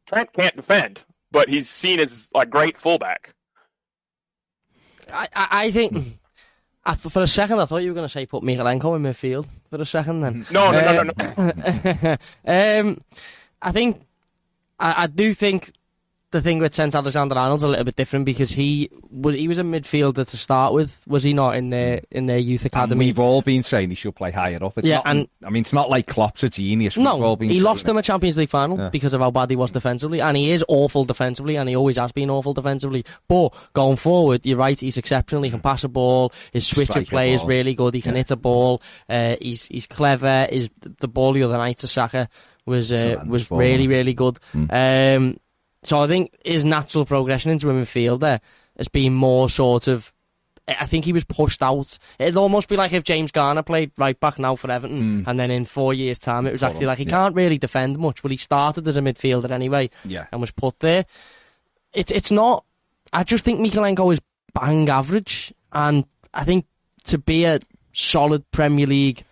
Trent can't defend, but he's seen as like great fullback. I, I, I think. I th- for a second, I thought you were going to say put Mykolenko in midfield. For a second, then. No, no, no, no, no. um, I think I, I do think the thing with Trent Alexander-Arnold's a little bit different because he was he was a midfielder to start with, was he not in their in their youth And academy? we've all been saying he should play higher up. It's Yeah, not, and- I mean, it's not like Klopp's a genius. We've No, he lost them a Champions League final Yeah. because of how bad he was defensively, and he is awful defensively, and he always has been awful defensively. But going forward, you're right, he's exceptional. He can pass a ball. His switch Strike of play is really good. He can hit a ball. Uh, he's he's clever. His the ball the other night to Saka was uh, was ball, really really good. Um, so I think his natural progression into a midfielder has been more sort of. I think he was pushed out. It'd almost be like if James Garner played right back now for Everton, mm. and then in four years' time, it was actually like he yeah. can't really defend much. But he started as a midfielder anyway, Yeah. and was put there. it's it's not. I just think Mykolenko is bang average, and I think to be a solid Premier League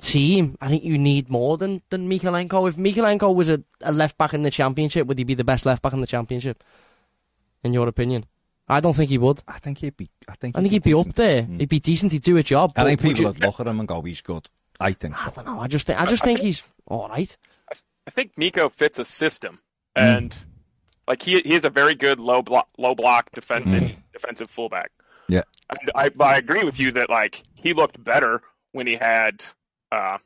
team, I think you need more than than Mykolenko. If Mykolenko was a, a left back in the Championship, would he be the best left back in the Championship? In your opinion, I don't think he would. I think he'd be. I think. I think he'd be up there. Mm. He'd be decent. He'd do a job. I but think would people you- would look at him and go, "He's good." I think I so. don't know. I just think I just I think think- he's all right. I think Miko fits a system, Mm. and like he he is a very good low block low block defensive defensive fullback. Mm. Yeah. And I I agree with you that like he looked better when he had uh,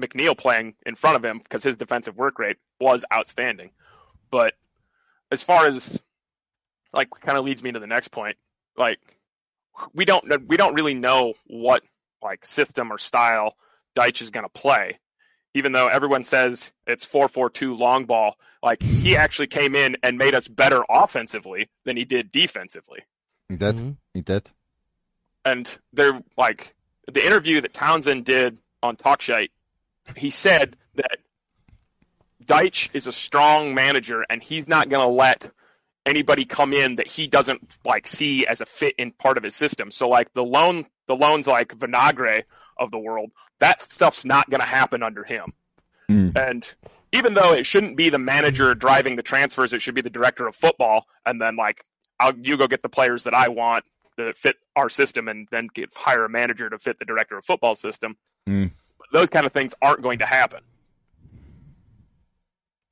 McNeil playing in front of him because his defensive work rate was outstanding. But as far as like kind of leads me to the next point, like we don't we don't really know what like system or style Dyche is going to play even though everyone says it's 4-4-2 long ball, like he actually came in and made us better offensively than he did defensively. He did. Mhm. He did. And they're like the interview that Townsend did on Talkshite, he said that Dyche is a strong manager and he's not going to let anybody come in that he doesn't like see as a fit in part of his system. So like the loan the loans like Vinagre of the world, that stuff's not going to happen under him. Mm. And even though it shouldn't be the manager driving the transfers, it should be the director of football. And then like, I'll, you go get the players that I want that fit our system and then get, hire a manager to fit the director of football system. Mm. But those kind of things aren't going to happen.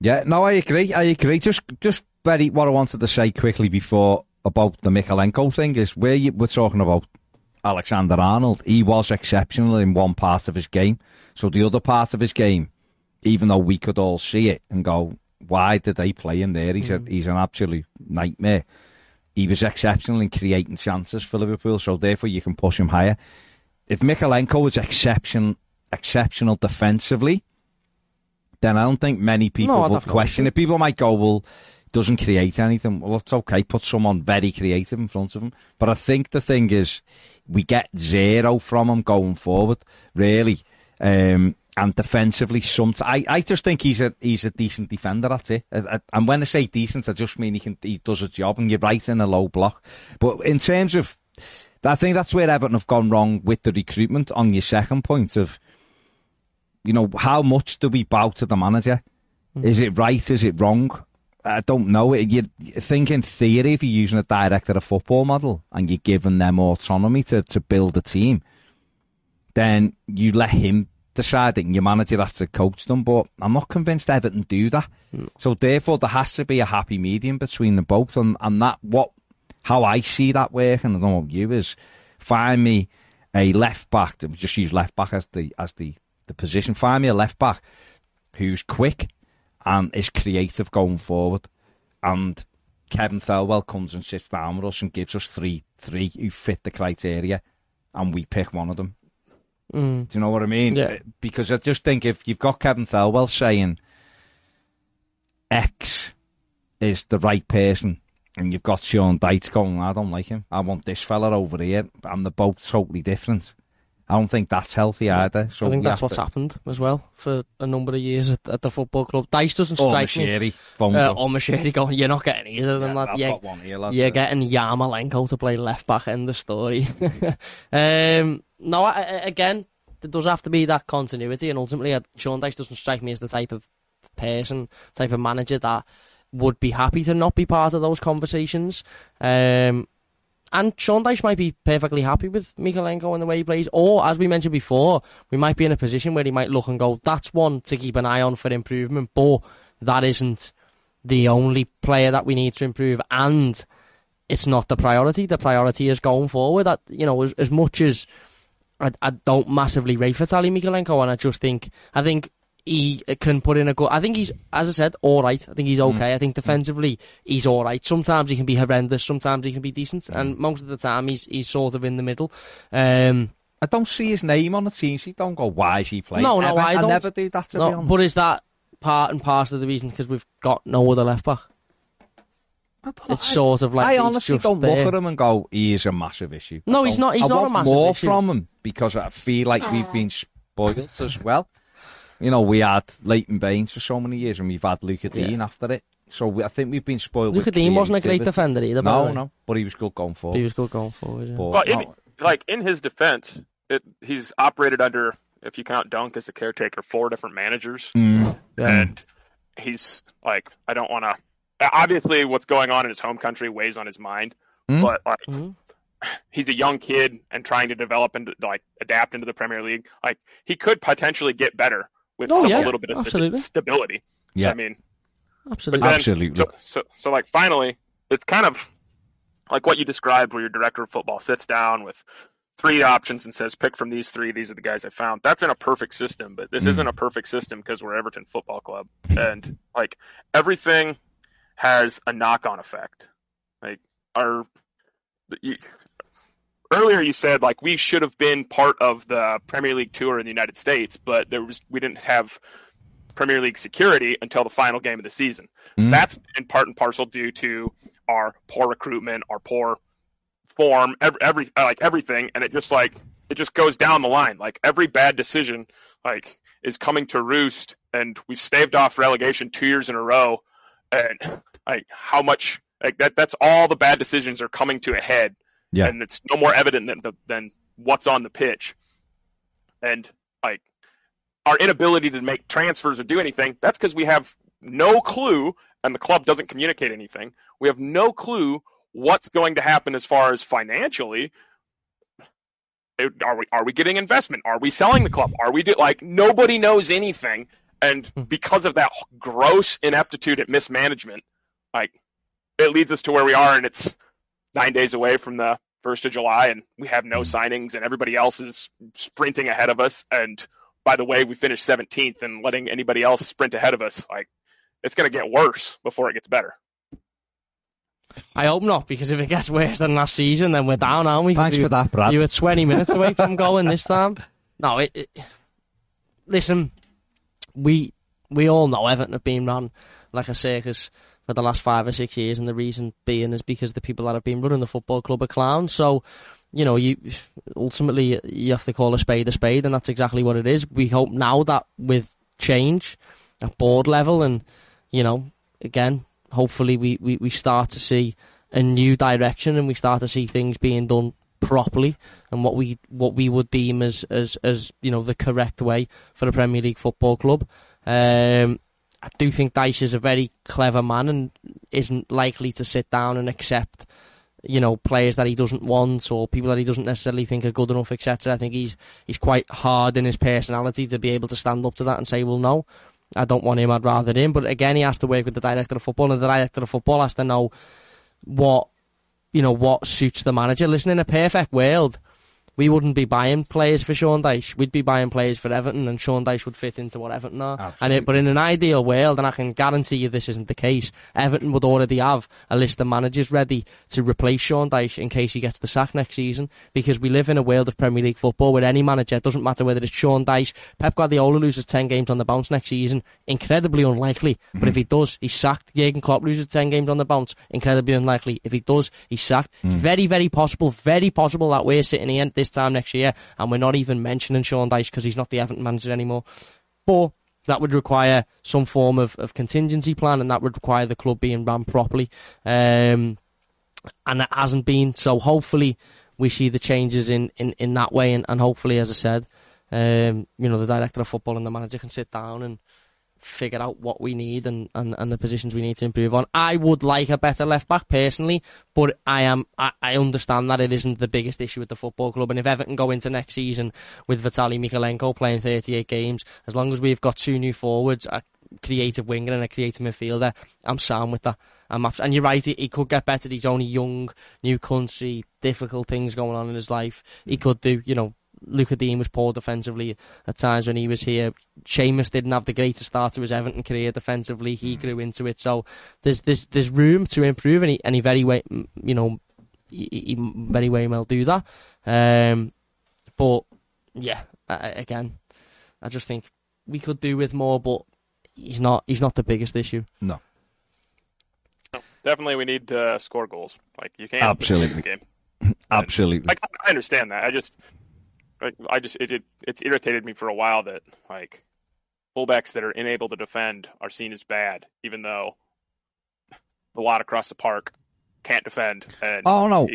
Yeah, no, I agree. I agree. Just, just very what I wanted to say quickly before about the Mykolenko thing is where you were talking about Alexander Arnold. He was exceptional in one part of his game. So the other part of his game, even though we could all see it and go, why did they play him there? He's a, he's an absolute nightmare. He was exceptional in creating chances for Liverpool, so therefore you can push him higher. If Mykolenko was exception, exceptional defensively, then I don't think many people No, would question it. People might go, well, doesn't create anything. Well, it's okay. Put someone very creative in front of him. But I think the thing is, we get zero from him going forward, really. Um, and defensively, some I, I just think he's a he's a decent defender. That's it. And when I say decent, I just mean he can he does a job. And you're right in a low block. But in terms of, I think that's where Everton have gone wrong with the recruitment. On your second point of, you know, how much do we bow to the manager? Mm-hmm. Is it right? Is it wrong? I don't know. You you think in theory, if you're using a director of football model and you're giving them autonomy to, to build a team, then you let him decide it your manager has to coach them. But I'm not convinced Everton do that. So therefore, there has to be a happy medium between the both. And, and that, what, how I see that working, I don't know what you is, find me a left back, just use left back as the, as the, the position. Find me a left back who's quick and is creative going forward. And Kevin Thelwell comes and sits down with us and gives us three three who fit the criteria, and we pick one of them. Mm. Do you know what I mean? Yeah. Uh, Because I just think if you've got Kevin Thelwell saying X is the right person, and you've got Sean Dyche going, I don't like him. I want this fella over here, and they're both totally different. I don't think that's healthy either. So I think that's what's to, happened as well for a number of years at, at the football club. Dyche doesn't Oh, strike me. Moshiri, phones Uh, or Machete going, you're not getting either of them. Yeah, lad. I've You're, got one here, lad. you're getting Yarmolenko to play left back. End the story. um, no, I, I- again, there does have to be that continuity, and ultimately, uh, Sean Dyche doesn't strike me as the type of person, type of manager that would be happy to not be part of those conversations. Um, and Sean might be perfectly happy with Mykolenko and the way he plays. Or, as we mentioned before, we might be in a position where he might look and go, that's one to keep an eye on for improvement, but that isn't the only player that we need to improve. And it's not the priority. The priority is going forward. That, you know, as, as much as I, I don't massively rate Vitaly Mykolenko, and I just think, I think he uh, can put in a goal. I think he's, as I said, all right. I think he's hmm. okay. I think hmm. defensively he's all right. Sometimes he can be horrendous. Sometimes he can be decent, hmm. and most of the time he's he's sort of in the middle. Um, I don't see his name on the team sheet. Don't go, why is he playing? No, no, Ever. I don't. never do that to be no, honest. but is that part and parcel of the reason because we've got no other left back? I It's I- sort of like I honestly don't there. look at him and go, he is a massive issue. No, he's not- he's I not a massive more issue. from him because I feel like we've been spoiled as well. You know, we had Leighton Baines for so many years and we've had Luca Yeah. Dean after it. So we, I think we've been spoiled. Lucas Digne wasn't a great defender either. by No, way. no, but he was good going forward. He was good going forward. Yeah. But Well, in, no, like in his defense, it, he's operated under, if you count Dunk as a caretaker, four different managers, mm, Yeah. and he's like, I don't want to. Obviously, what's going on in his home country weighs on his mind, Hmm? but like, Mhm. he's a young kid and trying to develop and like adapt into the Premier League. Like he could potentially get better with Oh, some yeah, a little bit of absolutely. stability. Yeah. I mean, Absolutely. Then- absolutely. so, so, so like finally, it's kind of like what you described, where your director of football sits down with three options and says, "Pick from these three. These are the guys I found." That's in a perfect system, but this Mm. isn't a perfect system because we're Everton Football Club, and like everything has a knock-on effect. Like our you, earlier, you said like we should have been part of the Premier League tour in the United States, but there was we didn't have Premier League security until the final game of the season. Mm. That's in part and parcel due to our poor recruitment, our poor form, every, every like everything, and it just like it just goes down the line. Like every bad decision, like is coming to roost, and we've staved off relegation two years in a row, and like how much like that that's all the bad decisions are coming to a head, Yeah. and it's no more evident than the, than what's on the pitch, and like our inability to make transfers or do anything, that's because we have no clue and the club doesn't communicate anything. We have no clue what's going to happen as far as financially. Are we are we getting investment? Are we selling the club? Are we do, like nobody knows anything, and hmm. because of that gross ineptitude at mismanagement, like it leads us to where we are, and it's nine days away from the first of July, and we have no signings, and everybody else is sprinting ahead of us, and by the way, we finished 17th and letting anybody else sprint ahead of us, like it's going to get worse before it gets better. I hope not, because if it gets worse than last season, then we're down, aren't we? Thanks you, for that, Brad. You were 20 minutes away from going this time. No, it, it, listen, we we all know Everton have been run like a circus for the last five or six years, and the reason being is because the people that have been running the football club are clowns. So, you know, you ultimately you have to call a spade a spade, and that's exactly what it is. We hope now that with change at board level, and you know, again, hopefully we, we, we start to see a new direction, and we start to see things being done properly and what we what we would deem as as as you know the correct way for a Premier League football club. Um, I do think Dyche is a very clever man and isn't likely to sit down and accept you know players that he doesn't want or people that he doesn't necessarily think are good enough, etc. I think he's he's quite hard in his personality to be able to stand up to that and say, well, no. I don't want him. I'd rather him. But again, he has to work with the director of football, and the director of football has to know what you know what suits the manager. Listen, in a perfect world, we wouldn't be buying players for Sean Dyche. We'd be buying players for Everton, and Sean Dyche would fit into what Everton are. And it, but in an ideal world, and I can guarantee you this isn't the case, Everton would already have a list of managers ready to replace Sean Dyche in case he gets the sack next season. Because we live in a world of Premier League football where any manager, it doesn't matter whether it's Sean Dyche, Pep Guardiola loses 10 games on the bounce next season, incredibly unlikely. But if he mm-hmm. does, he's sacked. Jurgen Klopp loses 10 games on the bounce, incredibly unlikely. If he does, he's sacked. It's mm. very, very possible, very possible that we're sitting here this time next year and we're not even mentioning Sean Dyche because he's not the Everton manager anymore. But that would require some form of, of contingency plan and that would require the club being run properly. Um, and it hasn't been. So hopefully we see the changes in, in, in that way and, and hopefully, as I said, um, you know, the director of football and the manager can sit down and figure out what we need and, and, and the positions we need to improve on. I would like a better left back personally, but I am I, I understand that it isn't the biggest issue with the football club. And if Everton go into next season with Vitaly Mykolenko playing 38 games, as long as we've got two new forwards, a creative winger and a creative midfielder, I'm sound with that. I'm abs- and you're right, he, he could get better. He's only young, new country, difficult things going on in his life. He mm. could do, you know, Lucas Digne was poor defensively at times when he was here. Seamus didn't have the greatest start to his Everton career defensively. He grew into it. So there's there's there's room to improve, and he and he very way you know he, he very way will do that. Um, but yeah, I, again, I just think we could do with more, but he's not he's not the biggest issue. No. Definitely, we need to score goals. Like you can't Absolutely. the game. Absolutely. Like I understand that. I just, like, I just it, it it's irritated me for a while that like fullbacks that are unable to defend are seen as bad, even though the lot across the park, can't defend. And Oh no,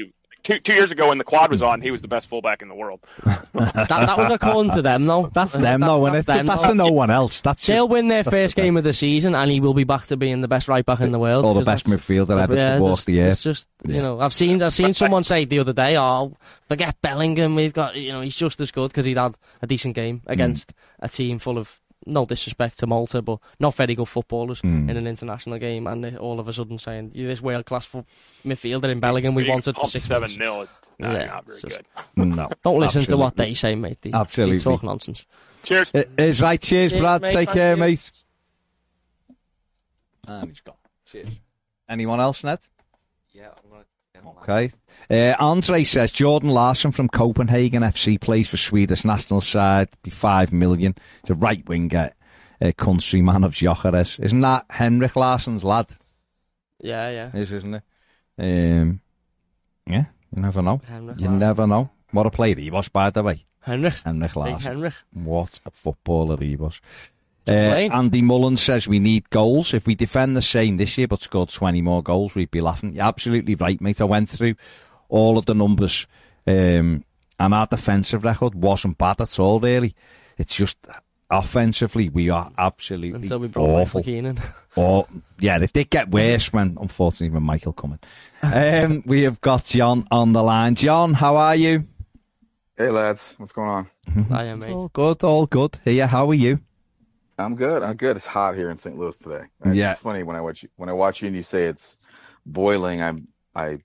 two two years ago when the quad was on, he was the best fullback in the world. That, that was according to them, though. that's them though, and that's it's them, that's though. to no one else. That's They'll just win their first game of the season, and he will be back to being the best right back in the world. all the best that's- midfielder ever yeah, to walk it's- the It's earth. just you know, I've seen I've seen someone say the other day, "Oh, forget Bellingham. We've got you know he's just as good because he'd had a decent game Mm. against a team full of no disrespect to Malta, but not very good footballers Mm. in an international game." And all of a sudden saying, "You're this world class fo- midfielder in Bellingham. We You wanted for six seven months." nil. No, Yeah, not very just- good. No, Don't listen to what they say, mate. They, Absolutely. they talk nonsense. Cheers. It is right. Cheers, Cheers, Brad. mate. Take care, you. mate. And he's gone. Cheers. Anyone else, Ned? Yeah, I'm gonna. Okay. Uh, Andre says Jordan Larsson from Copenhagen FC plays for Swedish national side. Be five million. He's a right winger, uh, countryman of Gyökeres. Isn't that Henrik Larsson's lad? Yeah, yeah. Is isn't it? Um, yeah. You never know. Henrik You Larsson. never know. What a player he was, by the way. Henrik. Henrik Big Henrik. What a footballer he was. Uh. Andy Mullen says we need goals. If we defend the same this year but scored 20 more goals, we'd be laughing. You're absolutely right, mate. I went through all of the numbers, um, and our defensive record wasn't bad at all, really. It's just offensively, we are absolutely Until we brought awful. Michael Keenan. Or yeah, it did get worse when, unfortunately, when Michael coming. Um, we have got John on the line. John, how are you? Hey lads, what's going on? I am, mate. All good, all good. Here, how are you? I'm good. I'm good. It's hot here in St. Louis today. It's Yeah. funny when I watch you, when I watch you and you say it's boiling. I'm I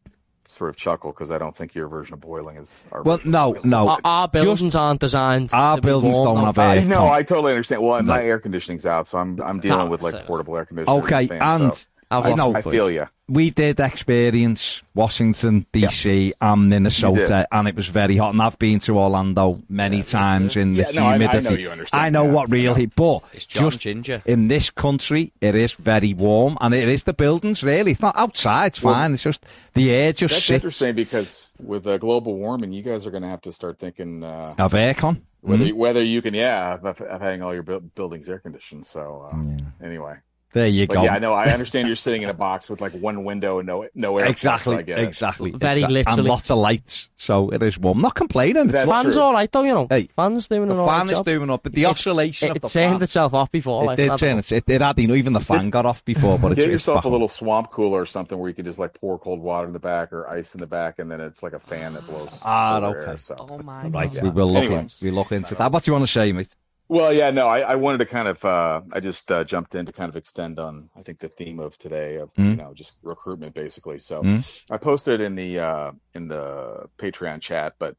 sort of chuckle because I don't think your version of boiling is our. Well, no, no. Our, our buildings aren't designed. Our to buildings warm, don't have air I know. con- I totally understand. Well, my air conditioning's out, so I'm I'm dealing Ah, with like so- portable air conditioning. Okay, and I've I know I feel you. we did experience Washington DC and Minnesota, and it was very hot. And I've been to Orlando many times in the Yeah, no, I- I know humidity. you understand I know that. what real heat, but It's John just Ginger. in this country, it is very warm, and it is the buildings. Really, it's not outside. It's Well, fine. It's just the air just That's sits. interesting because with uh, global warming, you guys are going to have to start thinking uh, Of aircon. whether Mm, whether you can, yeah, of, of having all your bu- buildings air conditioned. So uh, anyway. There you But go. yeah, I know. I understand you're sitting in a box with like one window and no no air. Exactly, I get it. exactly. Very exactly. literally. And lots of lights, so it is warm. Not complaining. It's That's. Fans true. all right though, you know. Hey, fans doing The an all right fan is job. doing up, but the It- oscillation It, of the turned fan. itself off before. It like, did turn. It, it, it had, you know, even the fan got off before, but Get it's yourself back a little swamp cooler or something where you can just like pour cold water in the back or ice in the back, and then it's like a fan that blows. Ah, okay. Air, so. Oh my Right, god. we will look, Anyway. in, we look into that. What do you want to say, mate? Well, yeah, no, I, I wanted to kind of, uh, I just uh, jumped in to kind of extend on, I think the theme of today of, Mm. you know, just recruitment basically. So Mm. I posted it in the, uh, in the Patreon chat, but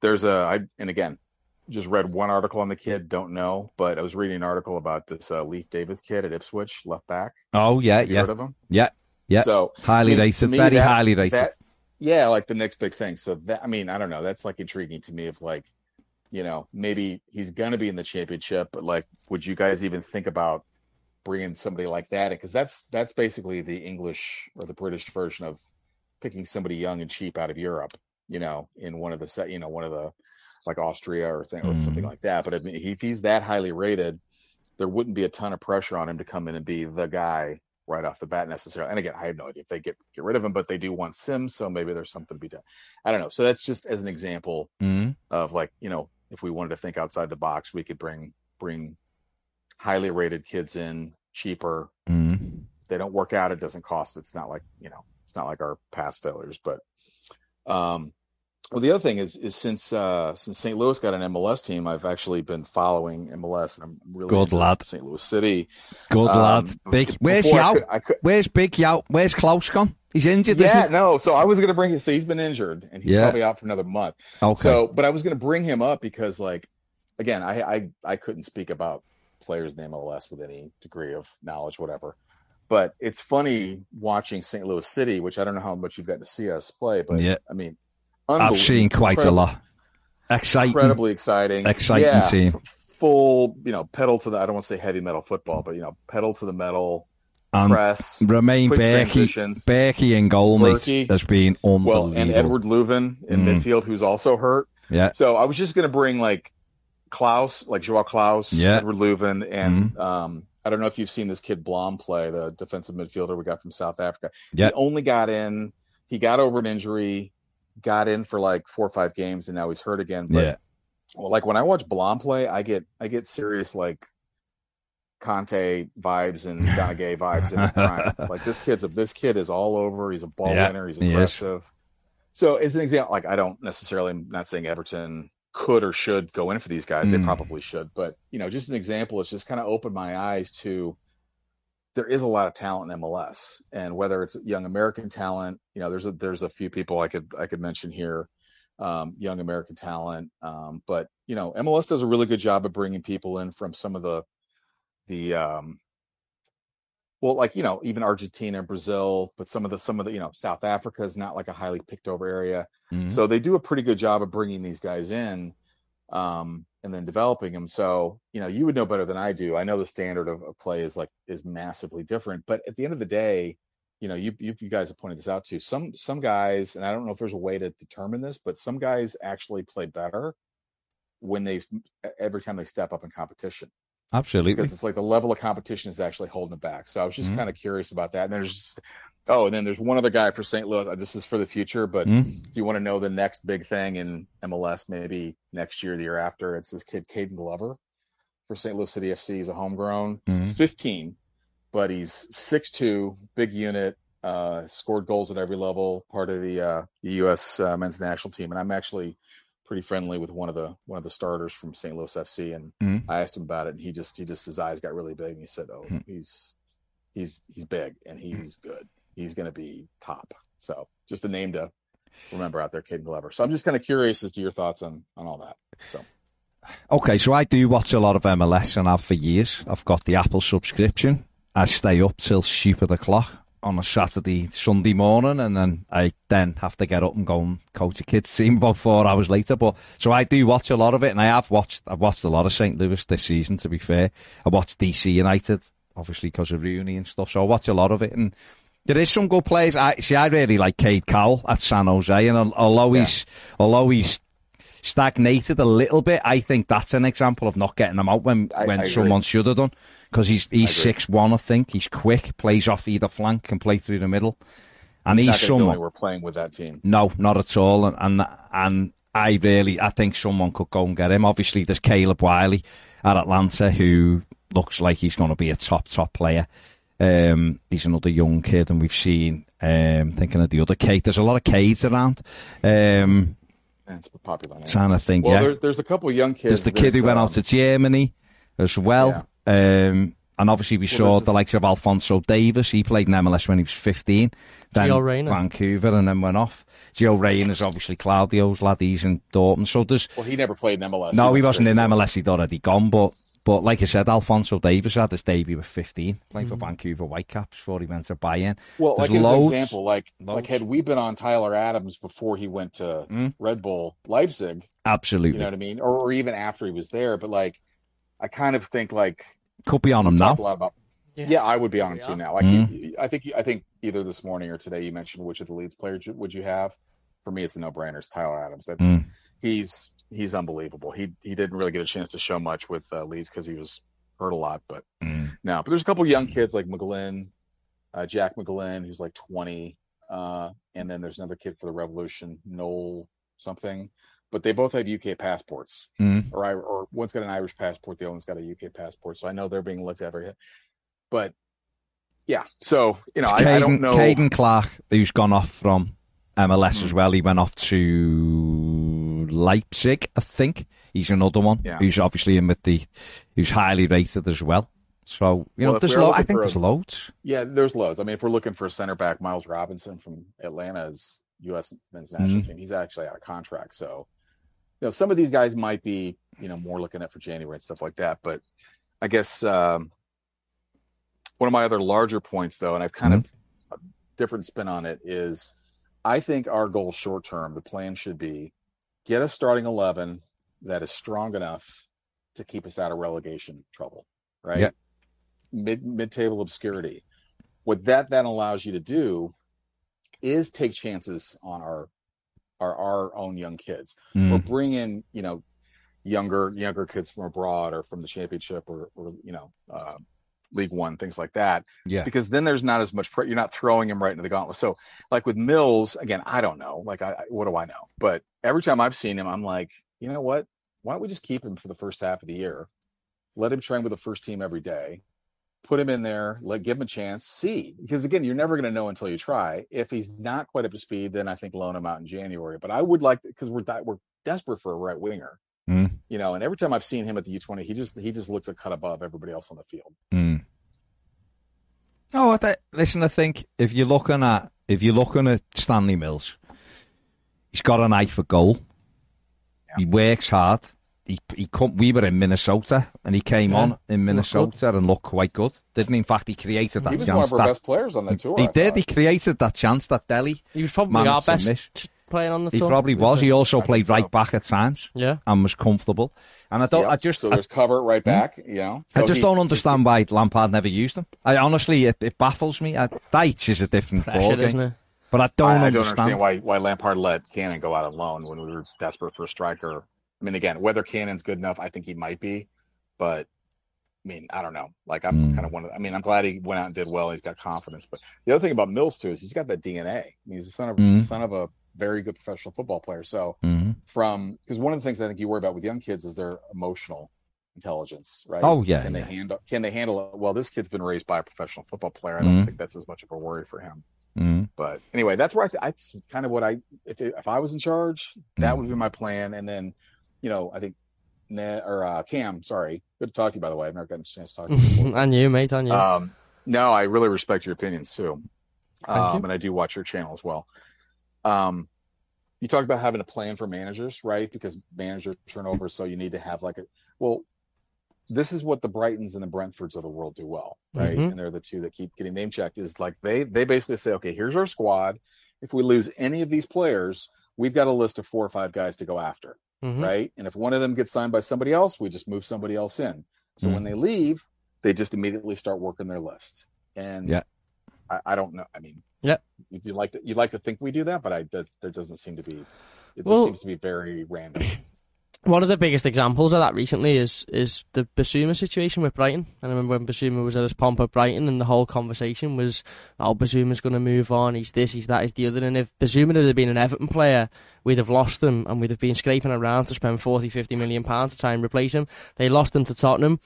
there's a, I, and again, just read one article on the kid, don't know, but I was reading an article about this uh, Leif Davis kid at Ipswich, left back. Oh, yeah, yeah, heard of him? yeah, yeah. So Highly I mean, rated, me, very that- highly rated. that- yeah, like the next big thing. So that I mean, I don't know. That's like intriguing to me. Of like, you know, maybe he's gonna be in the championship, but like, would you guys even think about bringing somebody like that? Because that's that's basically the English or the British version of picking somebody young and cheap out of Europe. You know, in one of the set, you know, one of the like Austria or thing or something Mhm. like that. But I mean, if he's that highly rated, there wouldn't be a ton of pressure on him to come in and be the guy right off the bat necessarily. And again, I have no idea if they get get rid of him, but they do want Simms, so maybe there's something to be done. I don't know. So that's just as an example Mm. of like, you know, if we wanted to think outside the box, we could bring bring highly rated kids in cheaper. Mm. If they don't work out, it doesn't cost. It's not like, you know, it's not like our past failures. But um well the other thing is is since uh since St. Louis got an MLS team, I've actually been following MLS and I'm really Good lad. St. Louis City. Good Um, lad. Big. Where's Yao? Where's Big Yao? Where's Klauss gone? He's injured, yeah, isn't no. So I was gonna bring him. So he's been injured, and he's Yeah. probably out for another month. Okay. So, but I was gonna bring him up because, like, again, I I I couldn't speak about players in the MLS with any degree of knowledge, whatever. But it's funny watching St. Louis City, which I don't know how much you've gotten to see us play, but Yeah. I mean, I've seen quite a lot. Exciting. Incredibly exciting, Exciting yeah, team. Full, you know, pedal to the. I don't want to say heavy metal football, but you know, pedal to the metal, And press, Roman quick Bürki. Bürki in goal, mate, has been unbelievable. Well, and Eduard Löwen in Mm. midfield, who's also hurt. Yeah. So I was just going to bring like Klauss, like Joao Klauss, Yeah. Eduard Löwen, and um, I don't know if you've seen this kid Blom play, the defensive midfielder we got from South Africa. Yeah. He only got in. He got over an injury, got in for like four or five games, and now he's hurt again. But Yeah. well, like when I watch Blom play, I get I get serious like Kanté vibes and Donaghy vibes in his prime. Like this kid's a this kid is all over. He's a ball Yeah, winner. He's aggressive. So as an example, like I don't necessarily I'm not saying Everton could or should go in for these guys. They Mm. probably should, but you know, just an example, it's just kind of opened my eyes to there is a lot of talent in MLS, and whether it's young American talent, you know, there's a there's a few people I could I could mention here, um, young American talent, um, but you know, MLS does a really good job of bringing people in from some of the the um, well, like you know, even Argentina, and Brazil, but some of the some of the you know, South Africa is not like a highly picked over area, Mhm. so they do a pretty good job of bringing these guys in. Um, and then developing them. So, you know, you would know better than I do. I know the standard of, of play is like is massively different, but at the end of the day, you know, you, you you guys have pointed this out too. Some some guys, and I don't know if there's a way to determine this, but some guys actually play better when they every time they step up in competition Absolutely. because it's like the level of competition is actually holding it back. So I was just Mhm. kind of curious about that. And there's just, oh, and then there's one other guy for St. Louis. This is for the future, but Mm. if you want to know the next big thing in MLS, maybe next year, the year after, it's this kid Caden Glover for St. Louis City FC. He's a homegrown, Mhm. He's 15, but he's 6'2", big unit, uh, scored goals at every level, part of the uh, the U.S. Uh, men's national team. And I'm actually pretty friendly with one of the one of the starters from St. Louis FC, and Mhm. I asked him about it, and he just he just his eyes got really big, and he said, "Oh, Mhm. he's he's he's big and he's good. He's going to be top." So just a name to remember out there, Caden Glover. So I'm just kind of curious as to your thoughts on on all that. So Okay, so I do watch a lot of MLS and have for years. I've got the Apple subscription. I stay up till stupid o'clock on a Saturday, Sunday morning, and then I then have to get up and go and coach a kids team about four hours later. But so I do watch a lot of it, and I have watched. I've watched a lot of St. Louis this season. To be fair, I watched DC United, obviously because of Rooney and stuff. So I watch a lot of it, and there is some good players. I see. I really like Cade Cowell at San Jose, and al- although he's although he's stagnated a little bit. I think that's an example of not getting him out when I- when I someone should have done because he's he's six one, I think he's quick, plays off either flank, can play through the middle, and he's, not going to go someone. anywhere playing with that team. No, not at all. And, and and I really, I think someone could go and get him. Obviously, there's Caleb Wiley at Atlanta who looks like he's going to be a top top player. Um, he's another young kid, and we've seen. Um, thinking of the other Kate, there's a lot of Cades around. Um, it's popular now. trying to think. Well, yeah, there, there's a couple of young kids. there's the kid who went um, out to Germany as well. Um, and obviously we Well, saw the likes of Alphonso Davies. He played in MLS when he was 15. Then Gio Reyna. Vancouver and then went off. Gio Reyna is obviously Claudio's lad. He's in Dortmund. So there's, Well, he never played in MLS. no, he went wasn't straight in MLS. He'd already gone. But, but like I said, Alphonso Davies had his debut at 15, playing Mm-hmm. for Vancouver Whitecaps before he went to Bayern. Well, There's like as loads, an example, like loads. like had we been on Tyler Adams before he went to Mm. Red Bull Leipzig, Absolutely. you know what I mean, or, or even after he was there, but like I kind of think like Could be on him now. talked about. Yeah, I would be on him Yeah. too now. Like Mhm. you- I think I think either this morning or today you mentioned which of the Leeds players would you have? For me, it's a no-brainer. It's Tyler Adams. That Mm. he's he's unbelievable. He he didn't really get a chance to show much with uh, Leeds because he was hurt a lot, but Mm. no. But there's a couple young kids like McGlynn, uh, Jack McGlynn, who's like 20, uh, and then there's another kid for the Revolution, Noel something. But they both have UK passports, Mm. or I, or one's got an Irish passport, the other one's got a UK passport. So I know they're being looked at very. But yeah, so you know, I, I don't know. Caden Clark, who's gone off from MLS Hmm. as well. He went off to Leipzig, I think. He's another one Yeah. who's obviously in with the, who's highly rated as well. So you Well, know, there's lo- I think there's a- loads. Yeah, there's loads. I mean, if we're looking for a center back, Miles Robinson from Atlanta's U.S. men's national Mhm. team, he's actually out of contract. So, you know, some of these guys might be, you know, more looking at for January and stuff like that. But I guess um, one of my other larger points, though, and I've kind of a different spin on it, is I think our goal short term, the plan should be get a starting eleven that is strong enough to keep us out of relegation trouble, right? Yeah. Mid mid table obscurity. What that then allows you to do is take chances on our our our own young kids, or Mm. bring in you know younger younger kids from abroad or from the championship or or you know uh, League One, things like that. Yeah. Because then there's not as much. Pre- you're not throwing him right into the gauntlet. So like with Mills, again, I don't know. Like I, I- what do I know? But every time I've seen him, I'm like, you know what? Why don't we just keep him for the first half of the year? Let him train with the first team every day. Put him in there. Let give him a chance. See, because again, you're never going to know until you try. If he's not quite up to speed, then I think loan him out in January. But I would like to because we're di- we're desperate for a right winger. Mm. You know, and every time I've seen him at the U20, he just he just looks a cut above everybody else on the field. Mm. Oh, I th- listen. I think if you're looking at if you're looking at Stanley Mills, he's got an eye for goal. He works hard. He he come, We were in Minnesota, and he came Yeah. on in Minnesota and looked quite good, didn't he? In fact, he created that He was one of our that, best players on that tour. he I did. thought. He created that chance that Dele. He was probably our best miss. t- player on the He tour. He probably was. He also I think played so. right back at times Yeah. and was comfortable. And I don't. Yep. I just. so I, there's cover right back. You know, I just he- don't understand why Lampard never used him. I honestly, it, it baffles me. Uh, Dyche is a different Pressure, ballgame. isn't it? But I don't I, I don't understand. understand why why Lampard let Cannon go out on loan when we were desperate for a striker. I mean, again, whether Cannon's good enough, I think he might be, but I mean, I don't know. Like, I'm Mm. kind of one of. I mean, I'm glad he went out and did well. He's got confidence. But the other thing about Mills too is he's got that DNA. I mean, he's the son of Mm. son of a very good professional football player. So Mhm. from because one of the things I think you worry about with young kids is their emotional intelligence, right? Oh, yeah, Can yeah. they handle? Can they handle it? Well, this kid's been raised by a professional football player. I don't Mhm. think that's as much of a worry for him. Mhm. But anyway, that's where I, th- it's kind of what I if if I was in charge, that Mm. would be my plan. And then, you know, I think Ned or uh, Cam, sorry, good to talk to you by the way. I've never gotten a chance to talk to you. before. and you, mate, and you. um, no, I really respect your opinions too, Thank um, you. and I do watch your channel as well. Um, you talked about having a plan for managers, right? Because manager turnover, so you need to have like a well. This is what the Brightons and the Brentfords of the world do well, right? Mhm. And they're the two that keep getting name checked. Is like they they basically say, okay, here's our squad. If we lose any of these players, we've got a list of four or five guys to go after Mhm. right? And if one of them gets signed by somebody else, we just move somebody else in. So Mm. when they leave, they just immediately start working their list. And Yeah. I, I don't know. I mean, Yeah. you'd, you'd like to you'd like to think we do that, but I does there doesn't seem to be. It just Well- seems to be very random. One of the biggest examples of that recently is is the Bissouma situation with Brighton. And I remember when Bissouma was at his pomp at Brighton, and the whole conversation was, "Oh, Bissouma's going to move on. He's this, he's that, he's the other." And if Bissouma had been an Everton player, we'd have lost them, and we'd have been scraping around to spend 40, 50 million pounds to try and replace him. They lost him to Tottenham.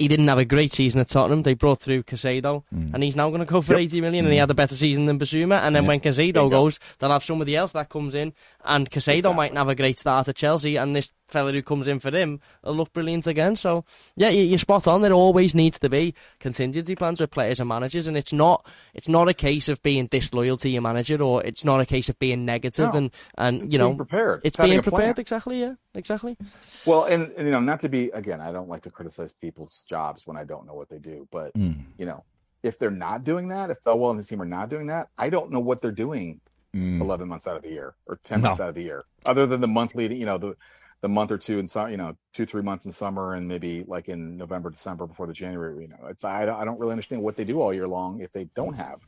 He didn't have a great season at Tottenham. They brought through Caicedo, mm. and he's now going to go for Yep. 80 million, and he mm. had a better season than Bissouma. And then Yeah. when Caicedo goes, they'll have somebody else that comes in, and Caicedo Exactly. might have a great start at Chelsea, and this fella who comes in for him will look brilliant again. So, yeah, you- you're spot on. There always needs to be contingency plans with players and managers, and it's not it's not a case of being disloyal to your manager, or it's not a case of being negative No. and and It's you know being prepared. it's having being prepared. Exactly. Yeah. Exactly. Well, and, and you know, not to be again, I don't like to criticize people's jobs when I don't know what they do, but Mm. you know, if they're not doing that, if Thelwell and his team are not doing that, I don't know what they're doing Mm. 11 months out of the year or 10 No. months out of the year other than the monthly you know the the month or two in some you know two three months in summer and maybe like in november december before the january you know it's i, I don't really understand what they do all year long if they don't have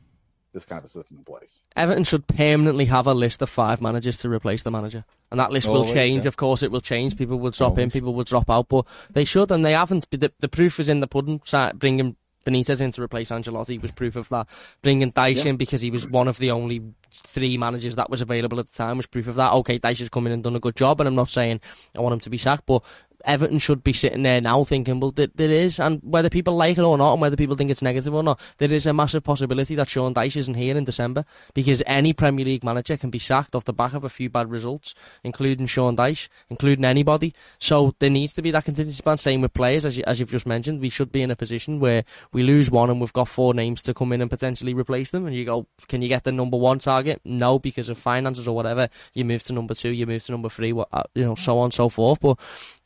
this kind of a system in place Everton should permanently have a list of five managers to replace the manager, and that list oh, will Always, change. yeah. Of course, it will change. People will drop oh, in, people will drop out, but they should, and they haven't. The, the proof is in the pudding. Bringing Benitez in to replace Ancelotti was proof of that. Bringing Dyche Yeah. in because he was one of the only three managers that was available at the time was proof of that. Okay, Dyche has come in and done a good job, and I'm not saying I want him to be sacked, but Everton should be sitting there now thinking, well, there, there is, and whether people like it or not, and whether people think it's negative or not, there is a massive possibility that Sean Dyche isn't here in December because any Premier League manager can be sacked off the back of a few bad results, including Sean Dyche, including anybody. So there needs to be that contingency plan. Same with players, as, you, as you've just mentioned. We should be in a position where we lose one and we've got four names to come in and potentially replace them. And you go, can you get the number one target? No, because of finances or whatever. You move to number two, you move to number three, what, uh, you know, so on and so forth. But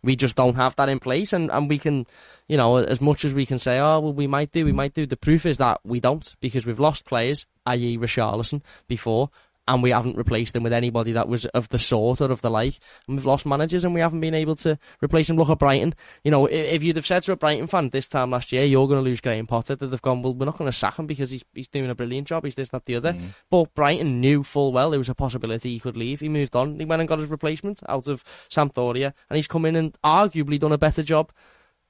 we just don't have that in place, and, and we can, you know, as much as we can say, oh, well, we might do, we might do. The proof is that we don't, because we've lost players, i.e., Richarlison, before, and we haven't replaced them with anybody that was of the sort or of the like. And we've lost managers, and we haven't been able to replace them. Look at Brighton. You know, if you'd have said to a Brighton fan this time last year, you're going to lose Graham Potter, that they'd have gone, well, we're not going to sack him because he's he's doing a brilliant job. He's this, that, the other. But Brighton knew full well there was a possibility he could leave. He moved on. He went and got his replacement out of Sampdoria, and he's come in and arguably done a better job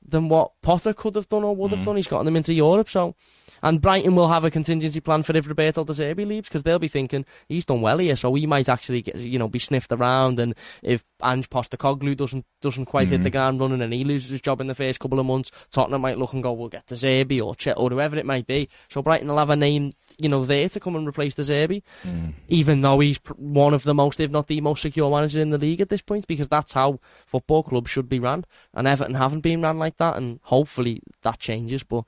than what Potter could have done or would Mm. have done. He's gotten them into Europe, so. And Brighton will have a contingency plan for if Roberto De Zerbi leaves because they'll be thinking he's done well here, so he might actually get, you know be sniffed around. And if Ange Postecoglou doesn't doesn't quite Mm. hit the ground running and he loses his job in the first couple of months, Tottenham might look and go, we'll get De Zerbi or Chet or whoever it might be. So Brighton will have a name, you know, there to come and replace De Zerbi, even though he's one of the most, if not the most secure manager in the league at this point, because that's how football clubs should be ran. And Everton haven't been ran like that, and hopefully that changes. But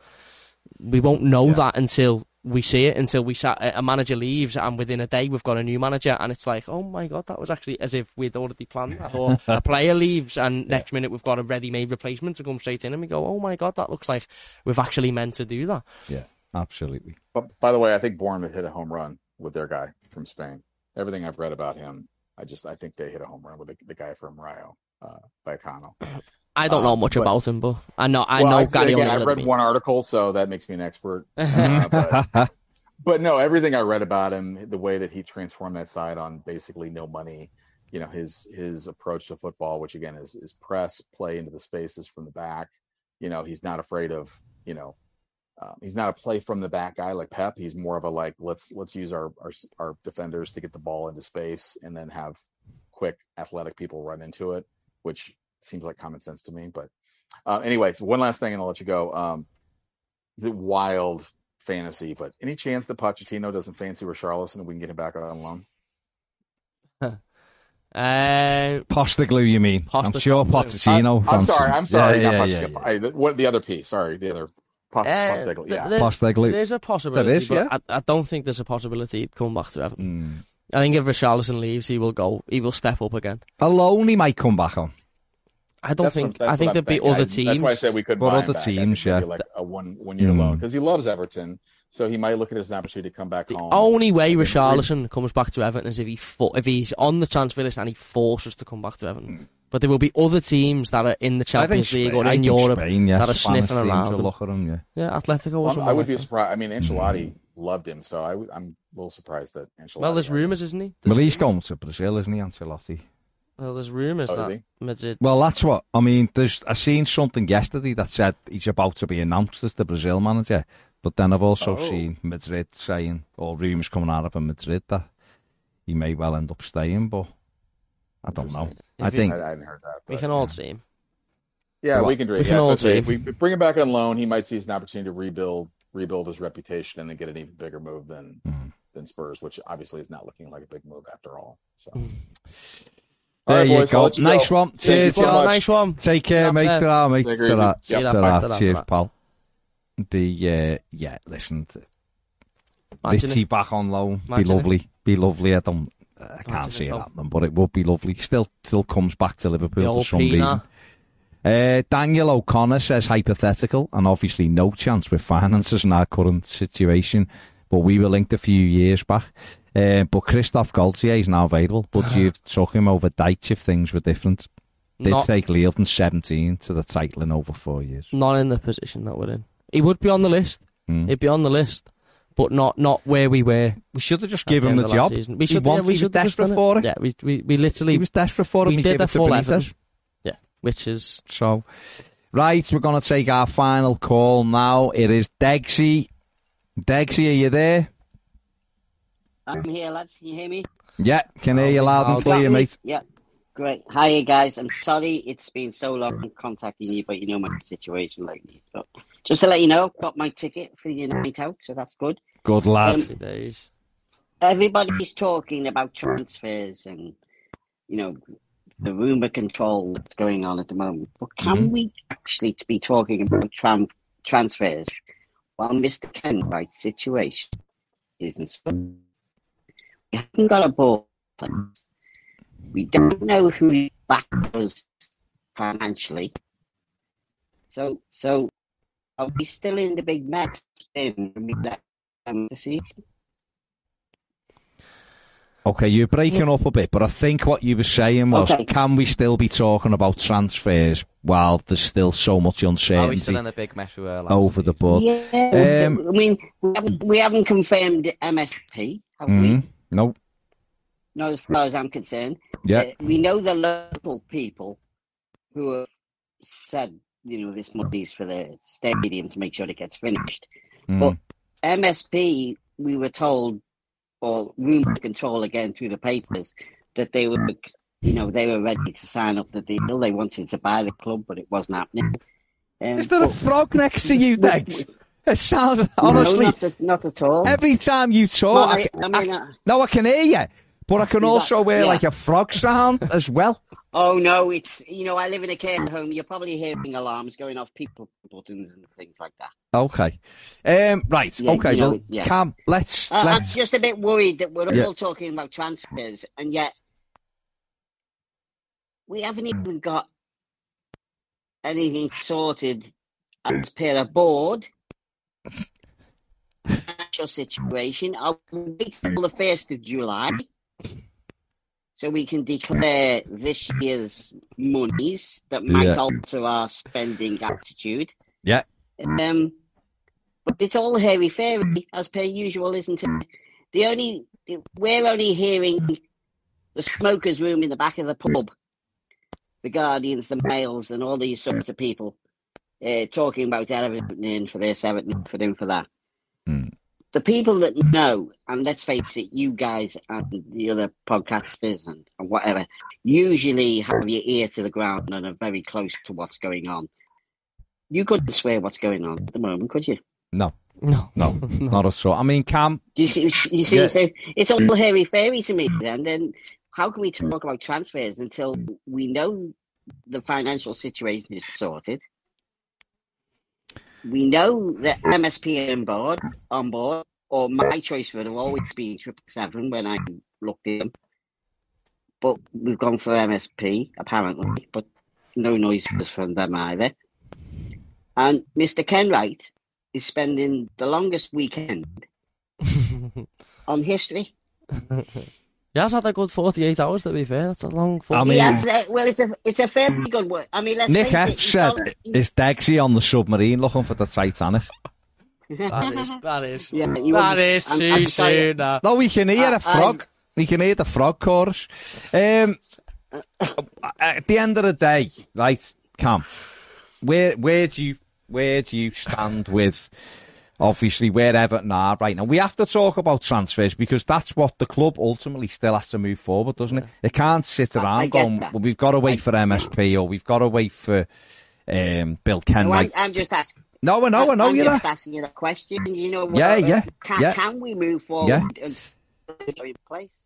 we won't know that until we see it, until we sat, a manager leaves, and within a day we've got a new manager, and it's like, oh my god, that was actually as if we'd already planned that. Or a player leaves, and next minute we've got a ready-made replacement to come straight in, and we go, oh my god, that looks like we've actually meant to do that. Yeah, absolutely. But by the way, I think Bournemouth hit a home run with their guy from Spain. Everything I've read about him, I just I think they hit a home run with the, the guy from Rayo, uh, Vallecano. I don't know Um, much but- about him, but I know I well, know Gary again. I've read one article, so that makes me an expert. Uh, but, but no, everything I read about him, the way that he transformed that side on basically no money, you know, his his approach to football, which again is is press, play into the spaces from the back. You know, he's not afraid of, you know, um, he's not a play from the back guy like Pep. He's more of a like let's let's use our our our defenders to get the ball into space and then have quick athletic people run into it, which seems like common sense to me. But uh, anyway, so one last thing, and I'll let you go. Um, the wild fantasy, but any chance that Pochettino doesn't fancy Richarlison and we can get him back on loan? Uh, glue, you mean? I'm sure Postecoglou. Pochettino. I'm, I'm sorry. I'm sorry. Yeah, not yeah, Pochettino. yeah, I- the- what the other piece? Sorry, the other Post, uh, Postecoglou, th- Yeah. there- Posteglou. There's a possibility, There is, but yeah. I, I don't think there's a possibility he'd come back to Everton. Mm. I think if Richarlison leaves, he will go. He will step up again. Alone, he might come back on. I don't That's think. that's I think there'd be thinking. other I- teams. That's why I said we could Well, buy him other back. I teams, yeah. like a one one year Mm. loan because he loves Everton, so he might look at it as an opportunity to come back home. The home. only way and then Richarlison comes back to Everton is if he fo- if he's on the transfer list and he forces to come back to Everton. Hmm. But there will be other teams that are in the I think Champions League Spain, or I in think Europe Spain, yeah. that are Spanish sniffing teams around him. Look at him, yeah. Yeah, Atletico or Well, something I would like be surprised. I mean, hmm. Ancelotti loved him, so I would, I'm a little surprised that Ancelotti. Well, there's rumours, isn't he? Well, There's he's rumours. going to Brazil, isn't he, Ancelotti? Well, there's rumours Oh, that he? Madrid. Well, that's what I mean. There's I seen something yesterday that said he's about to be announced as the Brazil manager, but then I've also Oh. seen Madrid saying or rumours coming out of him Madrid that he may well end up staying, but I don't know. If I think I, I hadn't heard that. We can all dream. Yeah, Well, we can dream. we can yeah, all I'd if we bring him back on loan, he might see an opportunity to rebuild rebuild his reputation and then get an even bigger move than Mm. than Spurs, which obviously is not looking like a big move after all. So Mm. All there right, you boys, go. Nice go. one. Cheers, so Nice one. Take care, mate. Ta-ra, mate. Take it easy. Ta-ra. Ta-ra. Cheers, pal. The uh, yeah, listen, Imagine back on loan. Be lovely. Be lovely. I don't. I can't see it happening, but it would be lovely. Still, still comes back to Liverpool The for some Pina. reason. Uh, Daniel O'Connor says hypothetical and obviously no chance with finances in our current situation, but we were linked a few years back. Uh, but Christophe Galtier is now available. but you have took him over Dyche if things were different? Did Not, take Lille from 17 to the title in over four years. not in the position that we're in. He would be on the list. Mm. He'd be on the list, but not not where we were. We should have just at given him end the job. season. We He should, wanted- yeah, we he was should have just desperate done it. for it. Yeah, we we, we literally He was desperate for him. we he did the it full. Everton. yeah, which is So, right, we're going to take our final call now. It is Degsy. Degsy, are you there? I'm here, lads. Can you hear me? Yeah, can hear you loud and loud. clear, mate. Yeah. Great. Hiya, guys. I'm sorry it's been so long contacting you, but you know my situation lately. But just to let you know, got my ticket for your night out, so that's good. Good lad. Um. Everybody's talking about transfers and, you know, the rumour control that's going on at the moment. But can Mhm. we actually be talking about tran- transfers while Mr. Kenwright's situation isn't so? We haven't got a ball. We don't know who backed us financially. So, so are we still in the big mess? them the season? Okay, you're breaking up a bit, but I think what you were saying was, Okay. can we still be talking about transfers while there's still so much Are we uncertainty still in a big mess we were over the season? board? Yeah, Um, I mean, we haven't, we haven't confirmed MSP, have we? Mhm. No, Not as far as I'm concerned. yeah, Uh, we know the local people who have said you know, this money's for the stadium to make sure it gets finished. Mm. But MSP, we were told, or rumour control again through the papers, that they were, you know, they were ready to sign up the deal. They wanted to buy the club, but it wasn't happening. Um, Is there a frog next to you, Dex? It sounds honestly. no, not, at, not at all. Every time you talk, Well, I, I- I mean, I- uh, no, I can hear you, but I can also hear yeah. like a frog sound as well. Oh no, it's you know, I live in a care home. You're probably hearing alarms going off people buttons and things like that. Okay, um, right. Yeah, okay, you know, well, yeah. Cam, let's Uh, I'm just a bit worried that we're Yeah. all talking about transfers, and yet we haven't even got anything sorted as per a board. Financial situation. I'll wait till the first of July, so we can declare this year's monies that might Yeah. alter our spending attitude. Yeah. Um, but it's all hairy fairy as per usual, isn't it? The only we're only hearing the smokers' room in the back of the pub, the Guardians, the Mails, and all these sorts of people uh, talking about Everton in for this, Everton for them for that. Hmm. The people that know, and let's face it, you guys and the other podcasters and, and whatever, usually have your ear to the ground and are very close to what's going on. You couldn't swear what's going on at the moment, could you? No, No, no, not at all. I mean, Cam, Do you see? You see? Yeah. So it's all hairy fairy to me. And then how can we talk about transfers until we know the financial situation is sorted? We know that MSP on board, on board, or my choice would have always been triple seven when I looked at them. But we've gone for MSP apparently, but no noises from them either. And Mr. Kenwright is spending the longest weekend on history. He has had a good 48 hours, to be fair. That's a long I 48 mean- Yeah, uh, well, it's a it's a fairly good one. I mean, let's Nick face F it, said, "Is Degsy on the submarine looking for the Titanic?" That is, that is, Yeah, you that I'm- too I'm soon now. No, we can hear Uh, a frog. We can hear the frog chorus. Um, at the end of the day, right, Cam, where where do you where do you stand with obviously where Everton are right now? We have to talk about transfers because that's what the club ultimately still has to move forward, doesn't it? It can't sit I- I around going, that. well, we've got to wait I- for MSP or we've got to wait for um, Bill No, I'm, I'm just asking. no, I know, I know I'm you're just not. asking you the question. You know, Yeah, well, yeah, Can, yeah. can we move forward Yeah. and in place?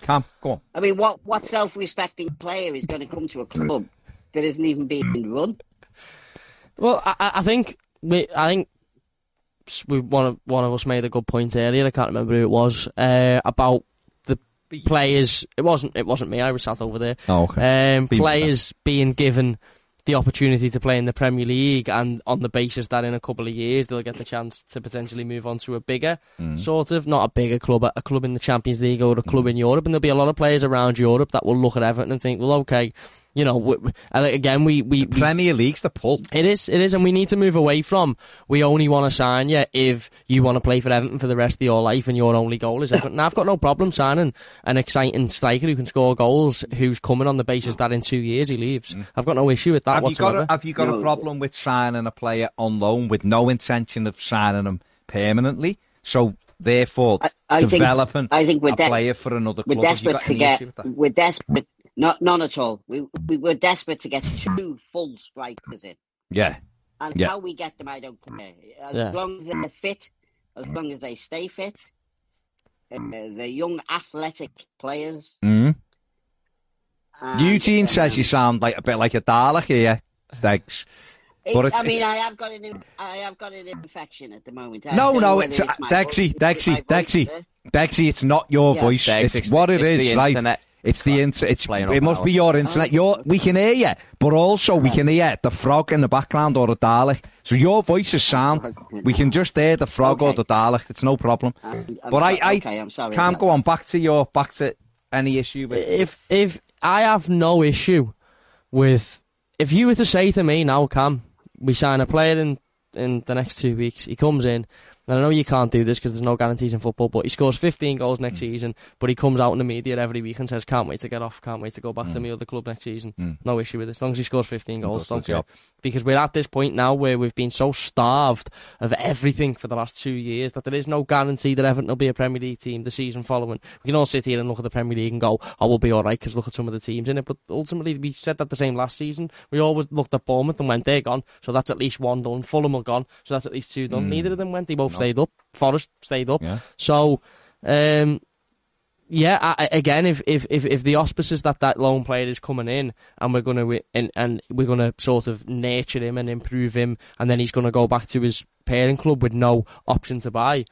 Cam, go on. I mean, what what self-respecting player is going to come to a club that isn't even being run? Well, I, I- I think we, I think s- we one of one of us made a good point earlier. I can't remember who it was uh, about the players. It wasn't. It wasn't me. I was sat over there. Oh, okay. Um, Be- players being given the opportunity to play in the Premier League, and on the basis that in a couple of years they'll get the chance to potentially move on to a bigger Mm. sort of, not a bigger club, a a club in the Champions League or a club in Europe, and there'll be a lot of players around Europe that will look at Everton and think, well, okay, you know, w- w- again, we we, we Premier League's the pull. it is, it is, and we need to move away from we only want to sign you if you want to play for Everton for the rest of your life and your only goal is Everton. now, I've got no problem signing an exciting striker who can score goals, who's coming on the basis that in two years he leaves. Mm. I've got no issue with that Have you got whatsoever. a, have you got a problem with signing a player on loan with no intention of signing him permanently? So therefore, I, I think developing I think we're a de- player for another we're club. Have you desperate to get. issue with that? We're desperate. Not none at all. We we were desperate to get two full strikers in. Yeah, And Yeah. how we get them, I don't care. As Yeah. long as they're fit, as long as they stay fit, uh, they're young, athletic players. mm and, Eugene says um, you sound like a bit like a Dalek here. Thanks. it- but it's- I mean, it's- I have got an, I have got an infection at the moment. I No, no, know it's whether uh, my Dexy, voice- Dexy, Dexy, Dexy. It's not your Yeah. voice. Dex, it's, it's- what it it's is, the right? Internet. It's the inter- It's it must be your internet. Your we can hear you, but also we can hear the frog in the background or the Dalek. So your voice is sound. We can just hear the frog or the Dalek. It's no problem. Um, I'm But I, I okay, I'm sorry. can't go on back to your back to any issue with. if if I have no issue with if you were to say to me now, Cam, we sign a player in in the next two weeks, he comes in, And I know you can't do this because there's no guarantees in football, but he scores 15 goals next season, but he comes out in the media every week and says, can't wait to get off, can't wait to go back to my other club next season. Mm. No issue with it. As long as he scores 15 goals, don't care. Because we're at this point now where we've been so starved of everything for the last two years that there is no guarantee that Everton will be a Premier League team the season following. We can all sit here and look at the Premier League and go, oh, we'll be alright because look at some of the teams in it. But ultimately, we said that the same last season. We always looked at Bournemouth and went, they're gone. So that's at least one done. Fulham are gone. So that's at least two done. Neither of them went. They both stayed up. Forest stayed up. Yeah. So, um, yeah, I, again, if, if, if, if the auspices that that lone player is coming in and we're going to and, and we're to sort of nurture him and improve him, and then he's going to go back to his parent club with no option to buy.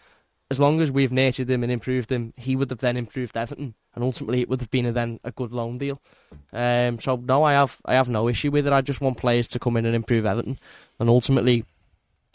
As long as we've nurtured him and improved him, he would have then improved Everton, and ultimately it would have been a, then a good loan deal. Um, so no, I have I have no issue with it. I just want players to come in and improve Everton, and ultimately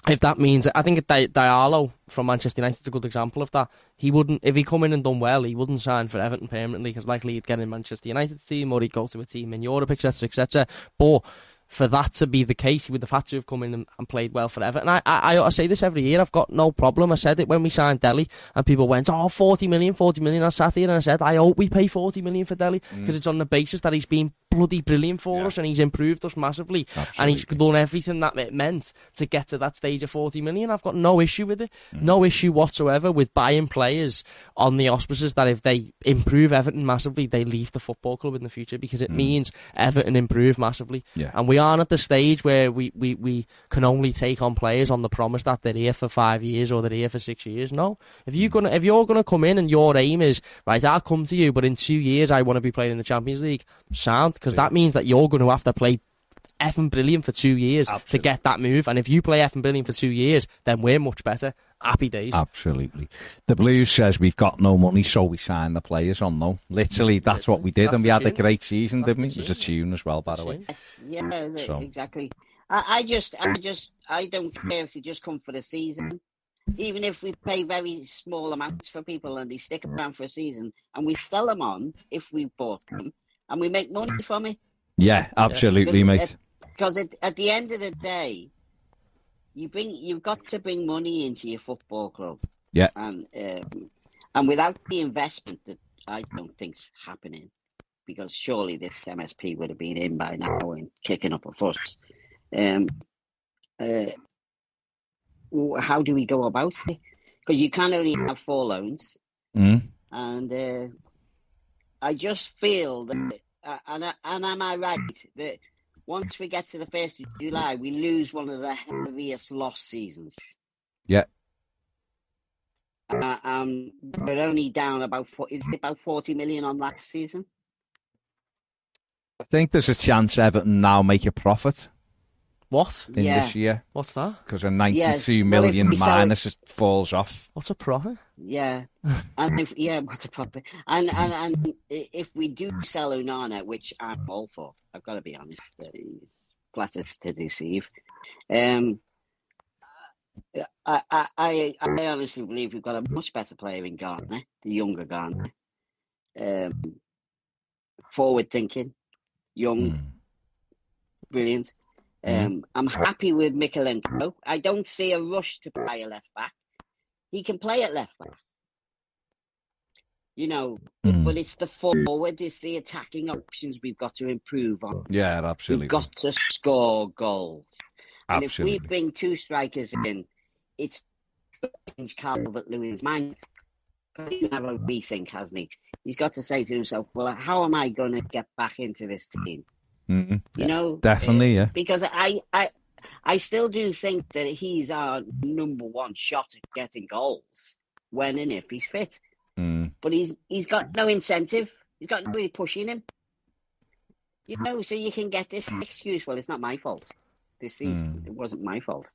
if that means, I think Di- Diallo from Manchester United is a good example of that. He wouldn't, if he come in and done well, he wouldn't sign for Everton permanently because likely he'd get in Manchester United's team or he'd go to a team in Europe, etc., etc. But for that to be the case, he would have had to have come in and, and played well for Everton. I, I, I say this every year. I've got no problem. I said it when we signed Dele, and people went, "Oh, 40 million, 40 million." I sat here and I said, "I hope we pay 40 million for Dele mm. because it's on the basis that he's been bloody brilliant for us and he's improved us massively, and he's done everything that it meant to get to that stage of 40 million. I've got no issue with it, mm. no issue whatsoever with buying players on the auspices that if they improve Everton massively, they leave the football club in the future because it mm. means Everton improve massively. Yeah. And we aren't at the stage where we, we, we can only take on players on the promise that they're here for five years or they're here for six years. No. If you're gonna if you're gonna come in and your aim is right, I'll come to you, but in two years I want to be playing in the Champions League, sound because that means that you're going to have to play effing brilliant for two years to get that move. And if you play effing brilliant for two years, then we're much better. Happy days. Absolutely. The Blues says we've got no money, so we sign the players on, though. Literally, that's what we did, That's and we the had a great season, That's didn't we? the It was a tune. tune as well, by the way. Yeah, So- exactly. I, I just, I just, I don't care if they just come for the season. Even if we pay very small amounts for people and they stick around for a season, and we sell them on if we bought them, and we make money from it. Yeah, absolutely, mate. Because at, at the end of the day, you bring, you've got to bring money into your football club. Yeah. And um, and without the investment that I don't think's happening, because surely this MSP would have been in by now and kicking up a fuss. Um, uh, how do we go about it? Because you can only have four loans, Mm. and uh, I just feel that, uh, and I- and am I right that once we get to the first of July, we lose one of the heaviest loss seasons. Yeah. Uh, um, we're only down about is it about forty million on last season. I think there's a chance Everton now make a profit What? in Yeah. this year What's that? because a 92 Yes. million Well, if it- minus it falls off. What's a profit? Yeah, and if yeah, what's a problem? And and and if we do sell Onana, which I'm all for, I've got to be honest, he's flattered to deceive. Um, I, I I I honestly believe we've got a much better player in Garner, the younger Garner. Um, forward thinking, young, Mm. brilliant. Um, I'm happy with Mykolenko. I don't see a rush to buy a left back. He can play at left back. You know, Mm. but it's the forward, it's the attacking options we've got to improve on. Yeah, absolutely. We've got to score goals. And if we bring two strikers in, it's changed Calvert Lewin's mind. He's going to have a rethink, hasn't he? He's got to say to himself, well, how am I going to get back into this team? Mm. You know? Definitely, Uh, yeah. Because I, I, I still do think that he's our number one shot at getting goals when and if he's fit. Mm. But he's he's got no incentive. He's got nobody pushing him. You know, so you can get this excuse. Well, it's not my fault. This season, it wasn't my fault.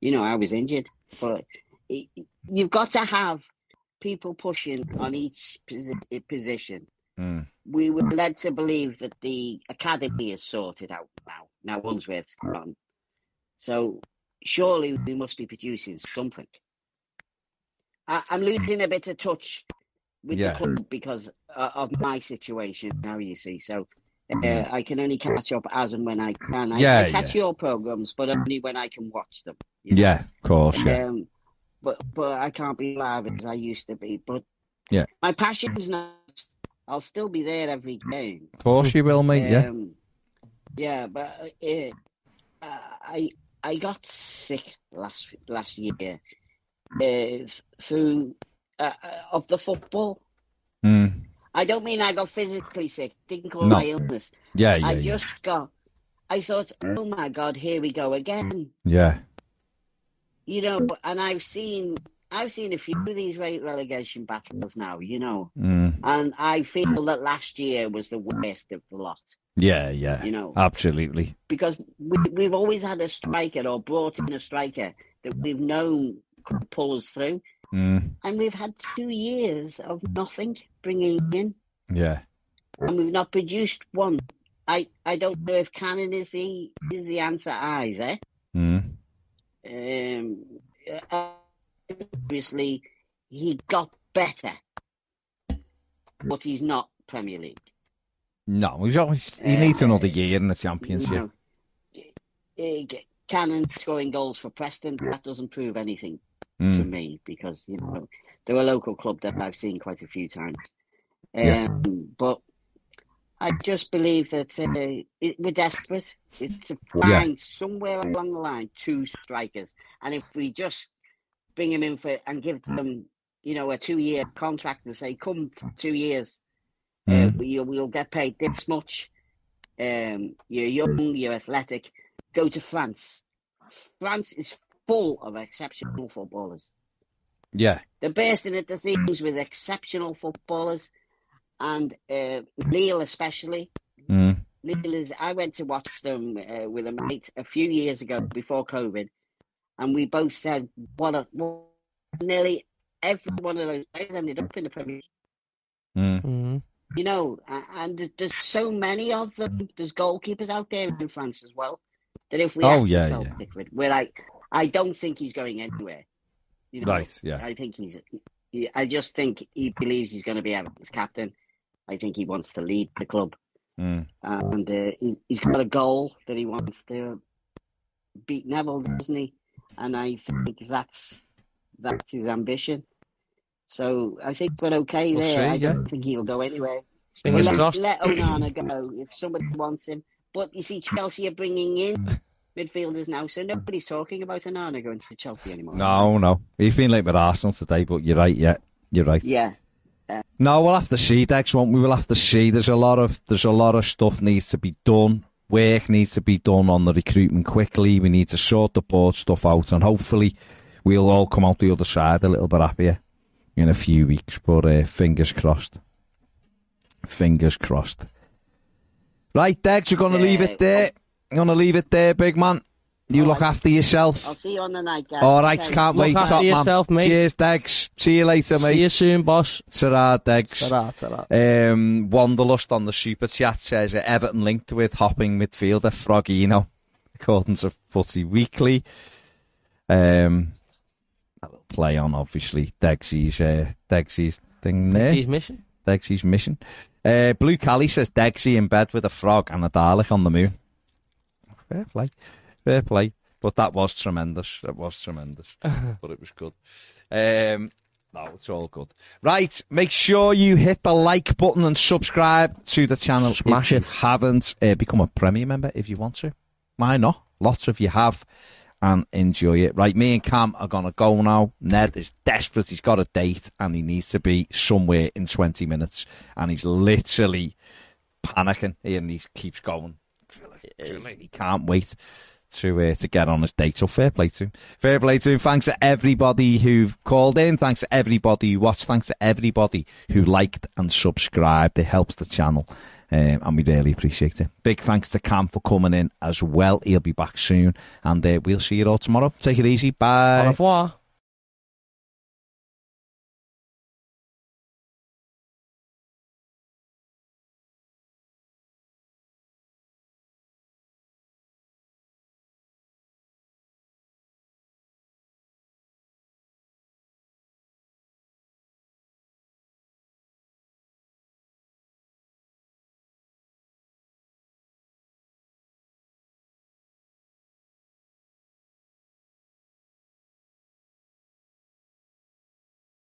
You know, I was injured, but it, you've got to have people pushing on each posi- position. Mm. We were led to believe that the academy is sorted out now. Now Unsworth's gone, so surely we must be producing something. I, I'm losing a bit of touch with Yeah. the club because uh, of my situation now. You see, so uh, I can only catch up as and when I can. I, Yeah, I catch your programs, but only when I can watch them. you know. Yeah, of course, yeah. Um, but but I can't be live as I used to be. But Yeah. my passion's not. I'll still be there every game. Of course you will, mate. Yeah. Um, yeah, but uh, uh, I I got sick last last year uh, through uh, of the football. Mm. I don't mean I got physically sick. Didn't call No. my illness. Yeah, yeah, I yeah. just got. I thought, oh my god, here we go again. Yeah. You know, and I've seen I've seen a few of these rate relegation battles now. You know, Mm. And I feel that last year was the worst of the lot. Yeah, yeah. You know, Absolutely. because we, we've always had a striker or brought in a striker that we've known could pull us through, Mm. and we've had two years of nothing bringing in, Yeah. and we've not produced one. I, I don't know if Cannon is the is the answer either. Mm. Um, obviously, he got better, but he's not Premier League. No, he's always, he Uh, needs another year in the You championship. know, uh, Cannon scoring goals for Preston that doesn't prove anything to Mm. me because you know they're a local club that I've seen quite a few times. Um, Yeah. But I just believe that uh, it, we're desperate. It's to Yeah. find somewhere along the line two strikers, and if we just bring them in for and give them, you know, a two-year contract and say, "Come two years, uh, Mm. we'll, we'll get paid this much. Um, you're young, you're athletic. Go to France. France is full of exceptional footballers. Yeah. They're bursting at the seams with exceptional footballers, and uh, Lille especially. Mm. Lille is. I went to watch them uh, with a mate a few years ago before COVID, and we both said, "What a what, nearly every one of those players ended up in the Premier." League. Mm. Mhm. You know, and there's, there's so many of them. There's goalkeepers out there in France as well. That if we Oh, have yeah, sell yeah. Pickford, where I, I don't think he's going anywhere. You know, Right, yeah. I think he's. He, I just think he believes he's going to be Everton's captain. I think he wants to lead the club, Mm. and uh, he, he's got a goal that he wants to beat Neville, doesn't he? And I think that's that's his ambition. So I think we're okay We'll there. see, I yeah. don't think he'll go anywhere. Fingers let, crossed. let Onana go if somebody wants him. But you see, Chelsea are bringing in midfielders now, so nobody's talking about Onana going to Chelsea anymore. No, no. He's been late with Arsenal today, but you're right, yeah. You're right. Yeah. No, we'll have to see, Dex, won't we? We'll have to see. There's a lot of there's a lot of stuff needs to be done. Work needs to be done on the recruitment quickly. We need to sort the board stuff out, and hopefully, we'll all come out the other side a little bit happier in a few weeks. But uh, fingers crossed. Fingers crossed. Right, Dex, you're going to leave it there. You're going to leave it there, big man. You All look right. after yourself. I'll see you on the night, guys. All right, Okay. can't Look wait. after top man. yourself, mate. Cheers, Dex. See you later, mate. See you soon, boss. Ta-ra, Dex. Ta-ra, ta-ra. Um, Wanderlust on the super chat says uh, Everton linked with hopping midfielder Frogino, according to Footy Weekly. Um, a little play on obviously Degsy's uh, Degsy's thing there, His mission. Degsy's mission. Uh, Blue Cali says Degsy in bed with a frog and a Dalek on the moon. Fair play, fair play. But that was tremendous. That was tremendous. but it was good. Um, no, it's all good. Right, make sure you hit the like button and subscribe to the channel Smash if it. you haven't. Uh, become a premium member if you want to. Why not? Lots of you have. And enjoy it. Right, me and Cam are going to go now. Ned is desperate. He's got a date and he needs to be somewhere in 20 minutes. And he's literally panicking and he keeps going. He can't wait to uh, to get on his date. So fair play to him. Fair play to him. Thanks to everybody who called in. Thanks to everybody who watched. Thanks to everybody who liked and subscribed. It helps the channel. Um, and we really appreciate it. Big thanks to Cam for coming in as well. He'll be back soon. And uh, we'll see you all tomorrow. Take it easy. Bye. Au revoir.